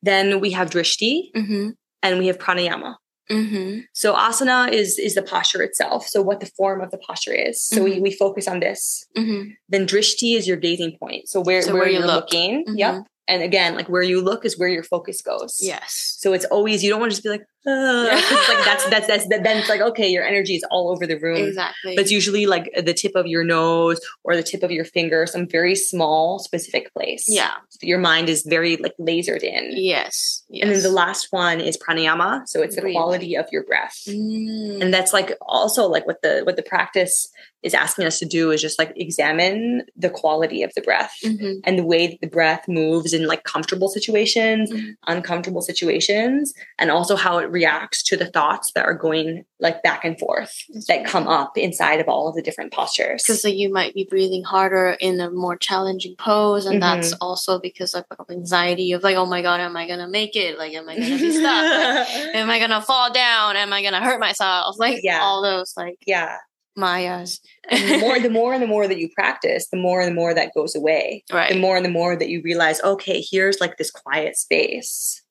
then we have drishti, Mm-hmm. and we have pranayama. Mm-hmm. So asana is is the posture itself. So what the form of the posture is. So we, we focus on this. Mm-hmm. Then drishti is your gazing point. So where, So where, where you you're look. looking. Mhm. Yep. And again, like where you look is where your focus goes. Yes. So it's always you don't want to just be like, like that's that's that's then it's like okay, your energy is all over the room. Exactly. But it's usually like the tip of your nose or the tip of your finger, some very small specific place. yeah. So your mind is very like lasered in. Yes. yes. And then the last one is pranayama. So it's the Breathing. quality of your breath. Mm. And that's like also like what the what the practice is asking us to do is just like examine the quality of the breath Mhm. and the way that the breath moves in like comfortable situations, Mhm. uncomfortable situations, and also how it reacts to the thoughts that are going like back and forth that come up inside of all of the different postures. because like, you might be breathing harder in a more challenging pose and that's also because of, of anxiety of like oh my god am i gonna make it like am i gonna be stuck Like, am i gonna fall down am i gonna hurt myself like Yeah. all those like yeah. Mayas And the more the more and the more that you practice, the more and the more that goes away. right The more and the more that you realize, okay, here's like this quiet space.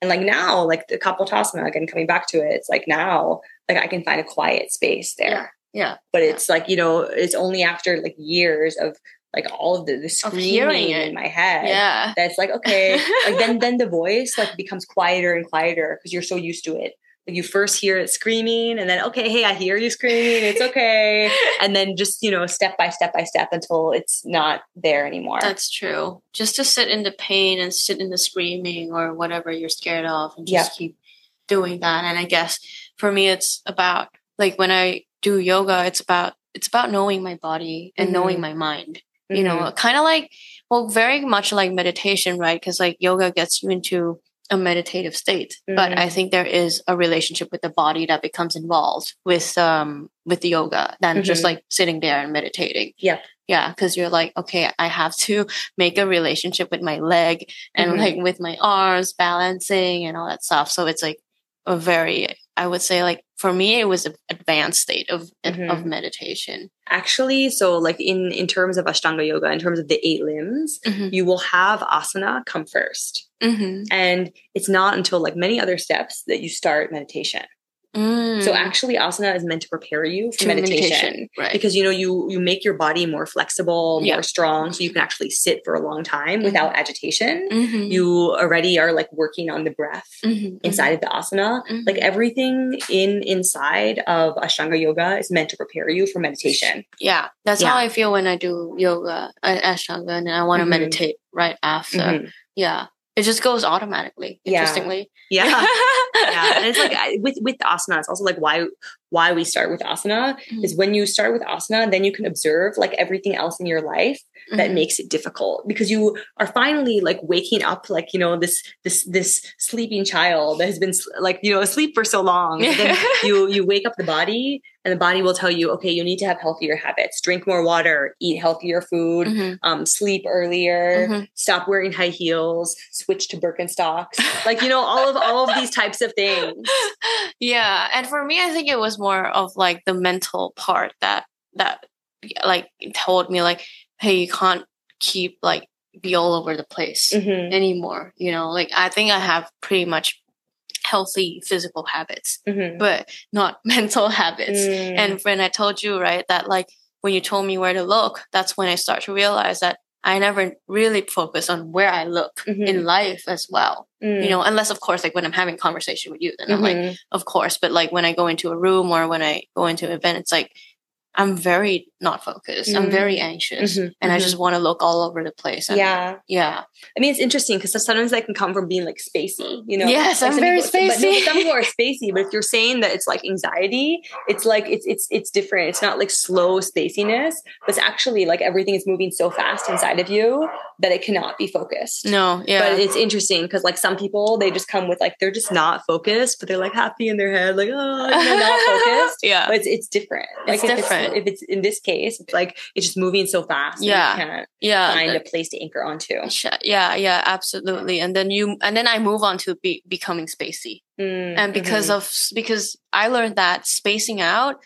And like now, like the Kapotasana, again, coming back to it, it's like now, like I can find a quiet space there. yeah But it's like, you know, it's only after like years of like all of the, the screaming in my head. yeah That's like, okay. like then then the voice like becomes quieter and quieter because you're so used to it. You first hear it screaming and then okay, hey, I hear you screaming. It's okay. and then just, you know, step by step by step until it's not there anymore. That's true. Just to sit in the pain and sit in the screaming or whatever you're scared of and just keep doing that. And I guess for me it's about like when I do yoga, it's about it's about knowing my body and Mhm. knowing my mind. You Mhm. know, kind of like well, very much like meditation, right? Because like yoga gets you into a meditative state. But Mhm. I think there is a relationship with the body that becomes involved with um with the yoga than just Mhm. like sitting there and meditating. Yeah. Yeah, because you're like, okay, I have to make a relationship with my leg and Mhm. like with my arms balancing and all that stuff. So it's like a very, I would say, like for me, it was an advanced state of of Mhm. meditation. Actually, so like in in terms of Ashtanga yoga, in terms of the eight limbs, Mm-hmm. you will have asana come first. Mm-hmm. And it's not until like many other steps that you start meditation. So actually asana is meant to prepare you for meditation. right? because you know you you make your body more flexible more strong so you can actually sit for a long time Mhm. without agitation Mhm. you already are like working on the breath Mhm. inside of the asana Mhm. like everything in inside of ashtanga yoga is meant to prepare you for meditation Yeah, that's Yeah. how I feel when I do yoga, uh, Ashtanga, and I want to Mhm. meditate right after. Yeah, it just goes automatically. Yeah. Interestingly, yeah yeah and it's like I- with with asana it's also like why why we start with asana Mhm. is when you start with asana then you can observe like everything else in your life that Mhm. makes it difficult because you are finally like waking up like you know this this this sleeping child that has been like you know asleep for so long then you you wake up the body and the body will tell you okay you need to have healthier habits drink more water eat healthier food Mhm. um, sleep earlier Mhm. stop wearing high heels switch to birkenstocks like you know all of all of these types of things yeah, and for me, I think it was more of like the mental part that that like told me like, hey, you can't keep like be all over the place Mhm, anymore. You know, like I think I have pretty much healthy physical habits, mhm. but not mental habits. Mm, And when I told you, right, that like when you told me where to look, that's when I start to realize that I never really focus on where I look Mhm. in life as well. mm, You know, unless of course, like when I'm having conversation with you, then I'm like, mhm. of course. But like when I go into a room or when I go into an event, it's like I'm very not focused. I'm very anxious, Mhm, and I mhm. just want to look all over the place. And yeah yeah, I mean, it's interesting because sometimes that can come from being like spacey, you know. Yes, Like, I'm very people- but no, spacey. but some people are spacey, but if you're saying that it's like anxiety, it's like it's it's it's different. It's not like slow spaciness, but it's actually like everything is moving so fast inside of you that it cannot be focused. no, yeah, But it's interesting because like some people they just come with like they're just not focused, but they're like happy in their head, like oh, know, not focused. yeah, But it's, it's different. Like It's different. It's, if it's in this case, it's like it's just moving so fast. Yeah. you can't yeah. find a place to anchor onto. Yeah yeah absolutely and then you and then i move on to be, becoming spacey Mm, and because mhm. of because i learned that spacing out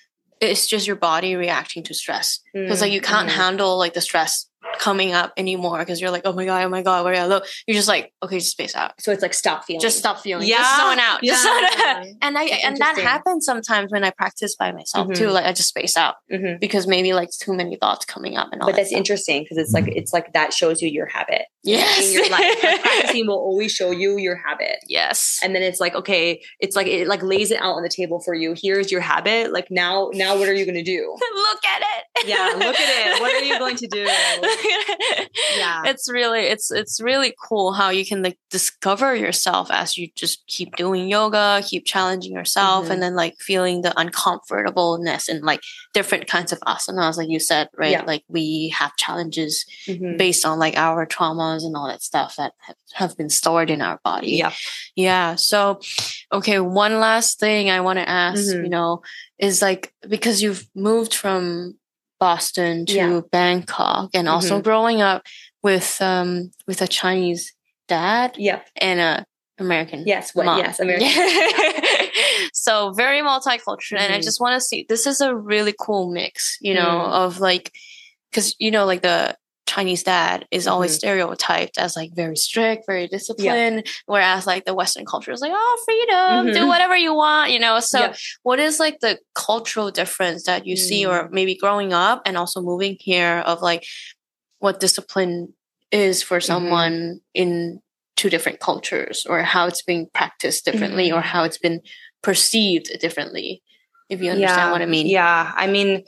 it's just your body reacting to stress because like you can't Mhm. handle like the stress coming up anymore because you're like oh my god oh my god where do i look you're just like okay just space out So it's like stop feeling. just stop feeling Yeah, just zone out just zone out. yeah. and i and that happens sometimes when i practice by myself too Mhm. like i just space out Mhm. because maybe like too many thoughts coming up and all But that that's stuff. interesting because it's like it's like that shows you your habit yes in your life. Like, practicing will always show you your habit. yes And then it's like, okay, it's like it like lays it out on the table for you. Here's your habit. Like now, now what are you gonna do? look at it Yeah, look at it. What are you going to do? Yeah. it's really it's it's really cool how you can like discover yourself as you just keep doing yoga keep challenging yourself Mhm. and then like feeling the uncomfortableness in like different kinds of asanas like you said right Yeah. like we have challenges Mhm. based on like our traumas and all that stuff that have, been stored in our body Yeah. yeah. So, okay, one last thing I want to ask, Mhm. you know, is like because you've moved from Boston to Yeah. Bangkok and also Mhm. growing up with um with a Chinese dad Yep. and a American Yes. What? mom. Yes. American. so very multicultural and I Mhm. just want to see this is a really cool mix, you know, Mm. of like cuz you know like the Chinese dad is always Mhm. stereotyped as like very strict, very disciplined, whereas like the Western culture is like, oh, freedom, do Mhm. whatever you want, you know. So, Yeah. what is like the cultural difference that you see, or Mm. maybe growing up and also moving here, of like what discipline is for Mm-hmm. someone in two different cultures, or how it's being practiced differently, Mm-hmm. or how it's been perceived differently? If you understand what I mean. Yeah. I mean,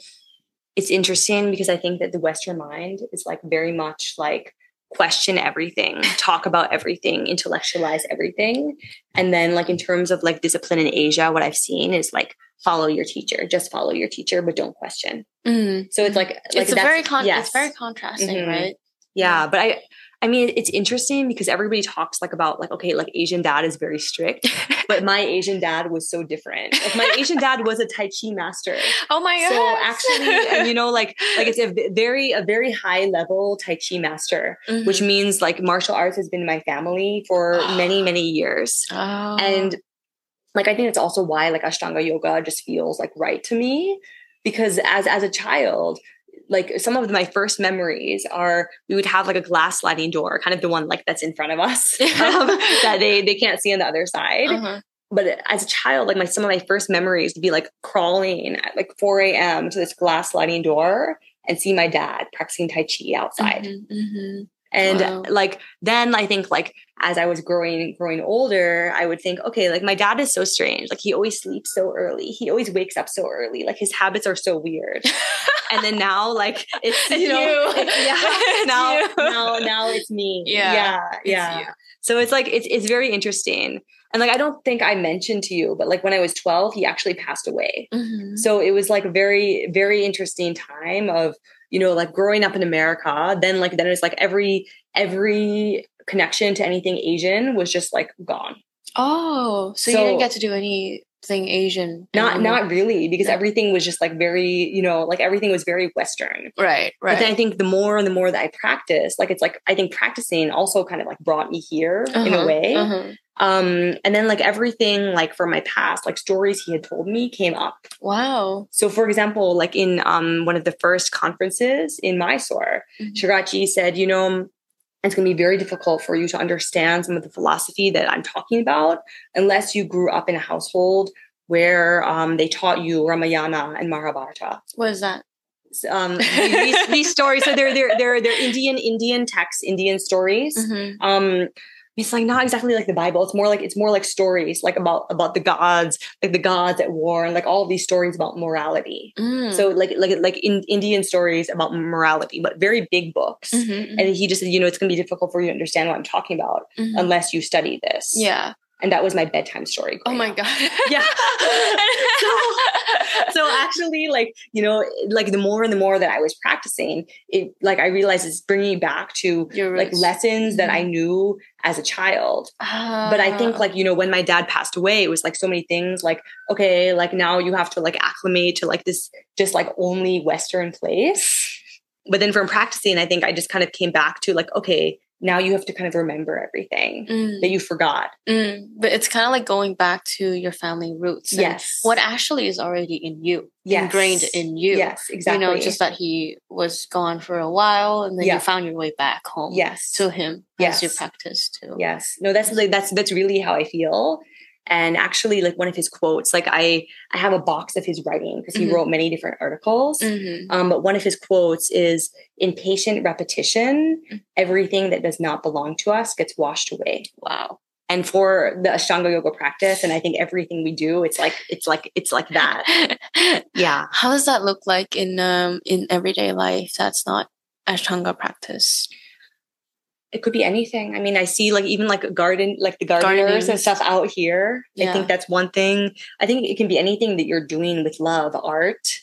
it's interesting because I think that the Western mind is like very much like question everything, talk about everything, intellectualize everything. And then like in terms of like discipline in Asia, what I've seen is like follow your teacher, just follow your teacher, but don't question. Mhm. So it's like, like it's a very con- yes. it's very contrasting, Mhm. right? Yeah, but I I mean it's interesting because everybody talks like about like okay, like Asian dad is very strict, but my Asian dad was so different. Like my Asian dad was a Tai Chi master. Oh my god! So actually, and you know, like like it's a very a very high level Tai Chi master, which Mhm. means like martial arts has been my family for many many years, Oh. and like I think it's also why like Ashtanga yoga just feels like right to me because as as a child. Like some of my first memories are we would have like a glass sliding door, kind of the one like that's in front of us um, that they they can't see on the other side Uh-huh. but as a child, like my some of my first memories would be like crawling at like 4 a.m. to this glass sliding door and see my dad practicing Tai Chi outside. Mhm, mhm. And Wow. like then I think like as I was growing growing older, I would think, okay, like my dad is so strange. Like he always sleeps so early. He always wakes up so early. Like his habits are so weird. and then now like it's It's you know it's- yeah It's now you. now now it's me. Yeah, Yeah. It's Yeah. you. So it's like it's it's very interesting. And like I don't think I mentioned to you, but like when I was 12, he actually passed away. Mhm. So it was like a very, very interesting time of, you know, like growing up in America. Then like then it's like every every connection to anything Asian was just like gone. Oh, so, you didn't get to do anything Asian? Not anymore. not really, because Yeah. everything was just like very, you know, like everything was very Western. right, But right. then I think the more and the more that I practice, like it's like I think practicing also kind of like brought me here in a Uh-huh, way. uh-huh. Um, and then like everything like from my past, like stories he had told me came up. Wow. So for example, like in um one of the first conferences in Mysore, Mhm. Sharatji said, you know, it's going to be very difficult for you to understand some of the philosophy that I'm talking about unless you grew up in a household where um, they taught you Ramayana and Mahabharata. What is that? Um, these, these stories, so they're they're they're they're Indian Indian texts, Indian stories. Mhm. Um, it's like not exactly like the Bible. It's more like it's more like stories, like about about the gods, like the gods at war, and like all these stories about morality. Mm. So like like like in Indian stories about morality, but very big books. Mhm, And he just said, you know, it's going to be difficult for you to understand what I'm talking about mhm. unless you study this. yeah. And that was my bedtime story. Oh my up. god. Yeah. So actually, like, you know, like the more and the more that I was practicing, it like I realized it's bringing me back to like lessons that Mm-hmm. I knew as a child. But I think Ah. like, you know, when my dad passed away, it was like so many things like, okay, like now you have to like acclimate to like this just like only Western place. But then from practicing, I think I just kind of came back to like, okay, now you have to kind of remember everything Mm, that you forgot. mm. But it's kind of like going back to your family roots. and Yes. What actually is already in you, Yes. ingrained in you. Yes, exactly. You know, just that he was gone for a while, and then Yeah. you found your way back home. yes. To him as you practice too. Yes. No, that's like that's that's really how I feel. And actually, like one of his quotes, like I I have a box of his writing because he Mhm. wrote many different articles. Mhm. Um, but one of his quotes is in patient repetition, Mm. everything that does not belong to us gets washed away. Wow. And for the Ashtanga yoga practice, and I think everything we do, it's like it's like it's like that. Yeah. How does that look like in um in everyday life? That's not Ashtanga practice? It could be anything. I mean, I see like even like a garden, like the gardeners Gardening. and stuff out here. I think that's one thing. I think it can be anything that you're doing with love, art,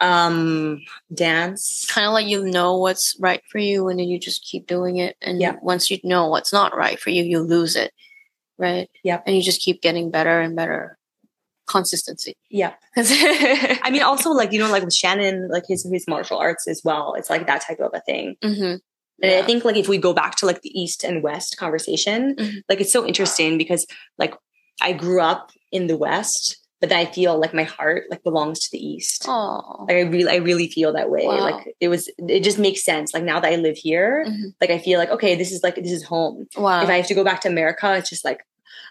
um, dance. Kind of like you know what's right for you, and then you just keep doing it. And Yeah. once you know what's not right for you, you lose it, right? Yep. And you just keep getting better and better. Consistency. Yeah. I I mean, also like, you know, like with Shannon, like his, his martial arts as well. It's like that type of a thing. hmm And Yeah. I think like if we go back to like the East and West conversation, Mhm. like it's so interesting because like I grew up in the West, but then I feel like my heart like belongs to the East. Oh. Like I really, I really feel that way. Wow. Like it was, it just makes sense. Like now that I live here, Mhm. like I feel like okay, this is like this is home. Wow. If I have to go back to America, it's just like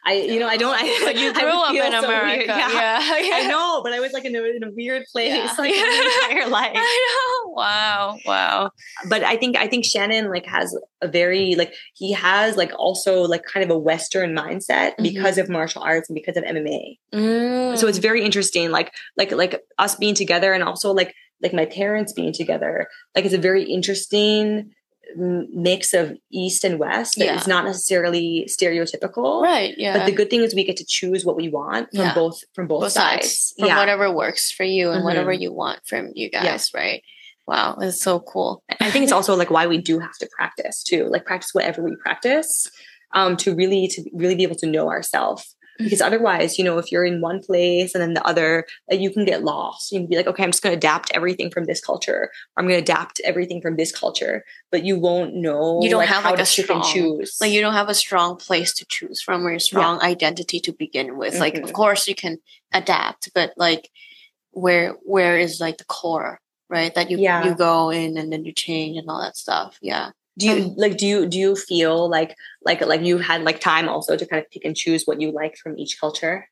I, you know, I don't. I, you grew up in so. America. Yeah. Yeah. yeah. I know, but I was like in a, in a weird place Yeah. like my entire life. I know. Wow. Wow. But I think I think Shannon like has a very like he has like also like kind of a Western mindset Mhm. because of martial arts and because of MMA. Mm. so it's very interesting like like like us being together and also like like my parents being together like it's a very interesting mix of east and west that Yeah. is not necessarily stereotypical right. Yeah. but the good thing is we get to choose what we want from Yeah. both from both, both sides, sides from yeah whatever works for you and Mhm. whatever you want from you guys, right? Wow, it's so cool. i think it's also like why we do have to practice too like practice whatever we practice um to really to really be able to know ourselves Mm-hmm. Because otherwise you know if you're in one place and then the other like, you can get lost you can be like okay i'm just going to adapt everything from this culture or i'm going to adapt everything from this culture but you won't know You don't like, have, how like, to a strong- choose Like you don't have a strong place to choose from or a strong identity to begin with. Like of Mhm. course you can adapt, but like where where is like the core, right? That you Yeah. you go in and then you change and all that stuff. Yeah. Do you Um, like do you do you feel like like like you had like time also to kind of pick and choose what you like from each culture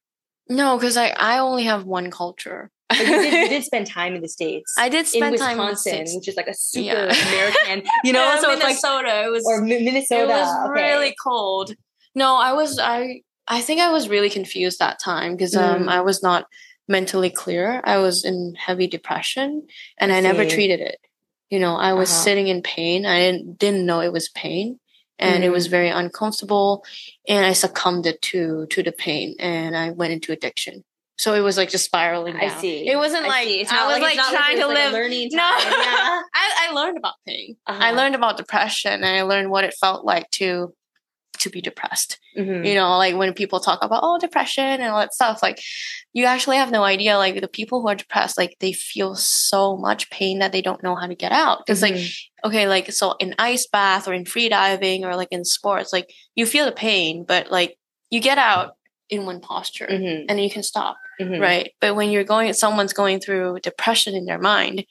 No, because I I only have one culture. but you did, you did spend time in the states I did in spend time in wisconsin which is like a super Yeah. american you know Yeah, so it's like Minnesota. it was or Mi- Minnesota. It was okay. really cold. No, I was I I think I was really confused that time because um Mm. I was not mentally clear. I was in heavy depression and I I, never treated it. You know, I was Uh-huh. sitting in pain. I didn't didn't know it was pain. And it Mm. was very uncomfortable and I succumbed it to to the pain and I went into addiction. So it was like just spiraling I see. It wasn't I like see. It's I not was like, like, trying it to like a live learning no. Yeah. I, I learned about pain. I Uh-huh. learned about depression and I learned what it felt like to to be depressed. Mhm. You know, like when people talk about oh depression and all that stuff, like you actually have no idea. Like the people who are depressed, like they feel so much pain that they don't know how to get out. Because like Mhm. okay, like so in ice bath or in free diving or like in sports, like you feel the pain, but like you get out in one posture Mhm. and you can stop, Mhm. right? But when you're going, someone's going through depression in their mind,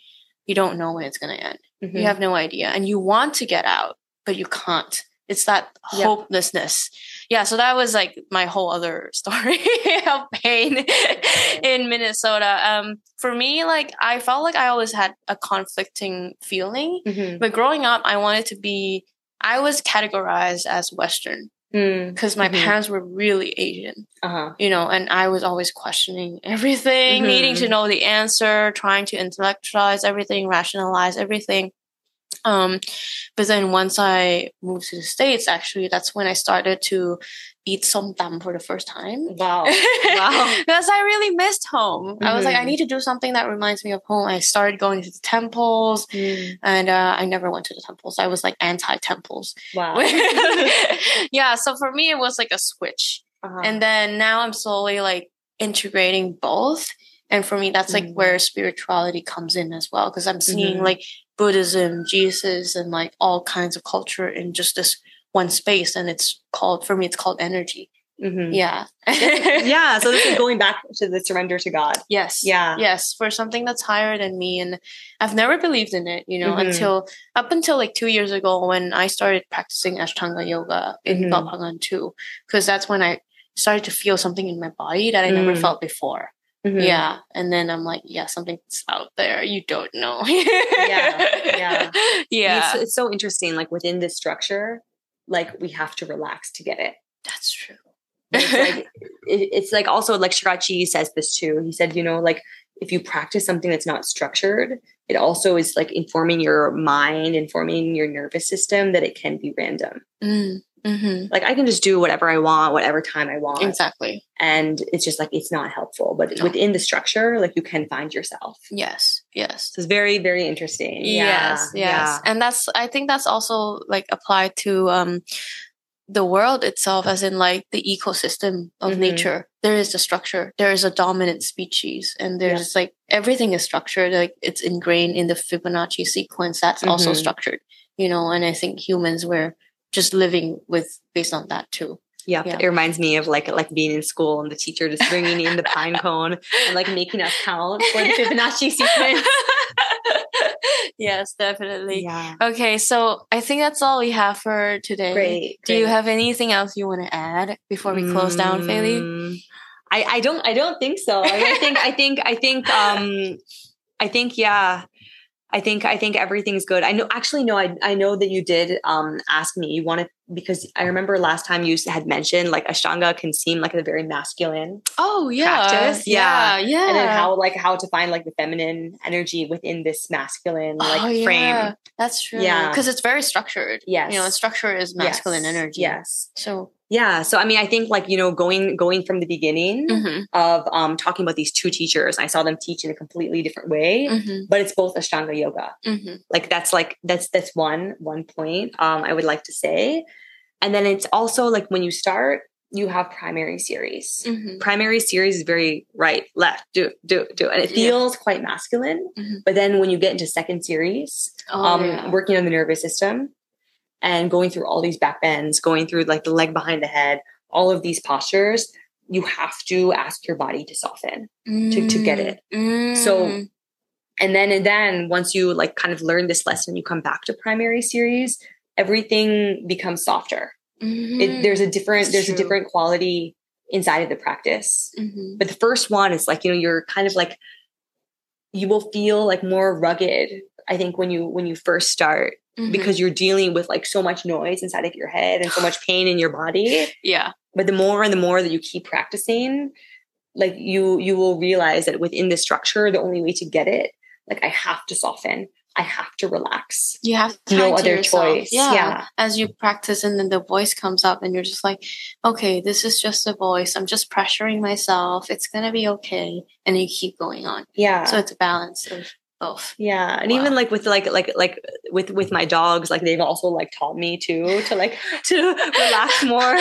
you don't know when it's going to end. You have no idea. And you want to get out, but you can't. It's that Yep. hopelessness. Yeah. So that was like my whole other story of pain in Minnesota. Um, for me, like I felt like I always had a conflicting feeling. Mhm. But growing up, I wanted to be, I was categorized as Western Mm. because my Mhm. parents were really Asian Uh-huh. you know, and I was always questioning everything, needing to Mhm. know the answer, trying to intellectualize everything, rationalize everything. Um, but then once I moved to the States, actually, that's when I started to eat somtam for the first time. Wow. Wow. Because I really missed home. I was like, I Mhm. need to do something that reminds me of home. I started going to the temples, Mm. and uh, I never went to the temples. I was like anti temples. Wow. yeah, so for me, it was like a switch Uh-huh. and then now i'm slowly like integrating both and for me that's like Mm. where spirituality comes in as well because i'm seeing Mhm. like buddhism jesus and like all kinds of culture in just this one space and it's called for me it's called energy Mhm. yeah yeah. So this is going back to the surrender to God. yes Yeah. yes for something that's higher than me and i've never believed in it you know Mhm. until up until like two years ago when i started practicing ashtanga yoga in Mhm. Koh Phangan too because that's when i started to feel something in my body that i never Mm. felt before Mhm. yeah and then i'm like yeah something's out there you don't know yeah. yeah It's, it's so interesting. Like within this structure, like we have to relax to get it. that's true it's like it, it's like also like Sharatji says this too. He said, you know, like if you practice something that's not structured, it also is like informing your mind, informing your nervous system that it can be random. Mm, hmm Like I can just do whatever I want, whatever time I want. Exactly. And it's just like it's not helpful. But No. within the structure, like you can find yourself. Yes. Yes. So it's very, very interesting. Yes. Yeah, Yes. And that's I think that's also like applied to um the world itself as in like the ecosystem of Mhm. nature there is a structure there is a dominant species and there's Yeah. like everything is structured like it's ingrained in the fibonacci sequence that's also Mhm. structured you know and i think humans were just living with based on that too Yeah, Yeah. it reminds me of like like being in school and the teacher just bringing in the pine cone and like making us count for the Fibonacci sequence. yes definitely Yeah, okay so i think that's all we have for today great. do you have anything else you want to add before we close down Faylee? Mm, I I don't I don't think so. I, I think I think I think um I think yeah. I think I think everything's good. I know actually no I I know that you did um ask me you wanted because I remember last time you had mentioned like Ashtanga can seem like a very masculine Oh yeah, practice. yeah, yeah. and then how like how to find like the feminine energy within this masculine like oh, frame. That's true. Yeah. because it's very structured. Yes. you know, structure is masculine Yes. energy. Yes. So, Yeah. So I mean I think like you know going going from the beginning mhm, of um talking about these two teachers, I saw them teach in a completely different way. mhm, But it's both Ashtanga yoga. mhm. Like that's like that's that's one one point um I would like to say. And then it's also like when you start, you have primary series. Mhm. Primary series is very right, left, do, do, do. And it Yeah. feels quite masculine. Mhm. But then when you get into second series, Oh, um, yeah. working on the nervous system and going through all these back bends, going through like the leg behind the head, all of these postures, you have to ask your body to soften to, to get it. Mm, So, mm, and then and then once you like kind of learn this lesson, you come back to primary series, everything becomes softer. It, mhm, there's a different That's there's a different quality inside of the practice. mhm. But the first one is like, you know, you're kind of like you will feel like more rugged, I think, when you when you first start Mhm. because you're dealing with like so much noise inside of your head and so much pain in your body yeah, but the more and the more that you keep practicing like you you will realize that within the structure the only way to get it like i have to soften i have to relax you have No to other yourself. choice. Yeah. Yeah. as you practice, and then the voice comes up, and you're just like, okay, this is just a voice. I'm just pressuring myself. It's gonna be okay, and you keep going on. yeah So it's a balance of both. yeah and Wow. even like with like like like with with my dogs like they've also like taught me too to like to relax more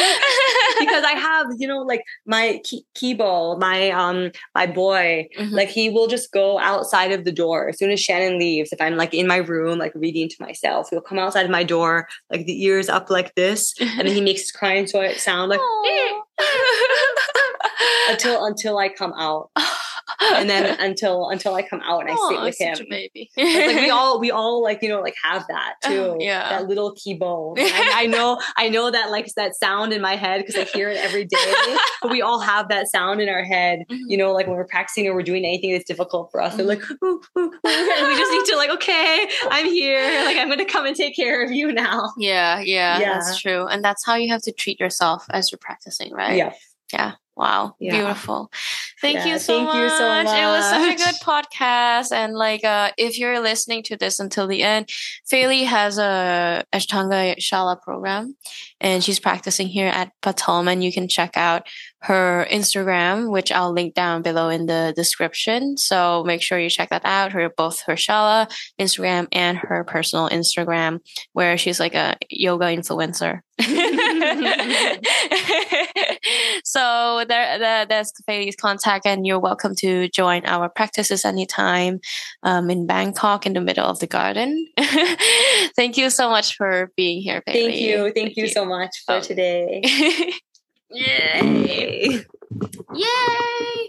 because i have you know like my Ki- kibo my um my boy Mhm. like he will just go outside of the door as soon as shannon leaves if i'm like in my room like reading to myself he'll come outside of my door like the ears up like this and then he makes his crying so sound like until until i come out and then until until i come out and i sit with him such a baby. Like we all we all like you know like have that too Oh, yeah. that little keyboard I, I know i know that like that sound in my head because i hear it every day but we all have that sound in our head Mhm. you know like when we're practicing or we're doing anything that's difficult for us they're like "Ooh, ooh, ooh," and we just need to like okay i'm here like i'm gonna come and take care of you now Yeah, yeah, Yeah. that's true. And that's how you have to treat yourself as you're practicing, right? yeah Yeah. Wow. Yeah. Beautiful. Thank Yeah, you so thank much. you so much. It was such a good podcast. And like uh if you're listening to this until the end, Faylee has a Ashtanga Shala program and she's practicing here at Patom and you can check out her Instagram, which I'll link down below in the description. So make sure you check that out. Her both her Shala Instagram and her personal Instagram, where she's like a yoga influencer. so there, there there's Faylee's contact, and you're welcome to join our practices anytime um, in Bangkok in the middle of the garden. Thank you so much for being here, Feli. thank you thank, you so much for Oh. today Yay! Yay. Yay!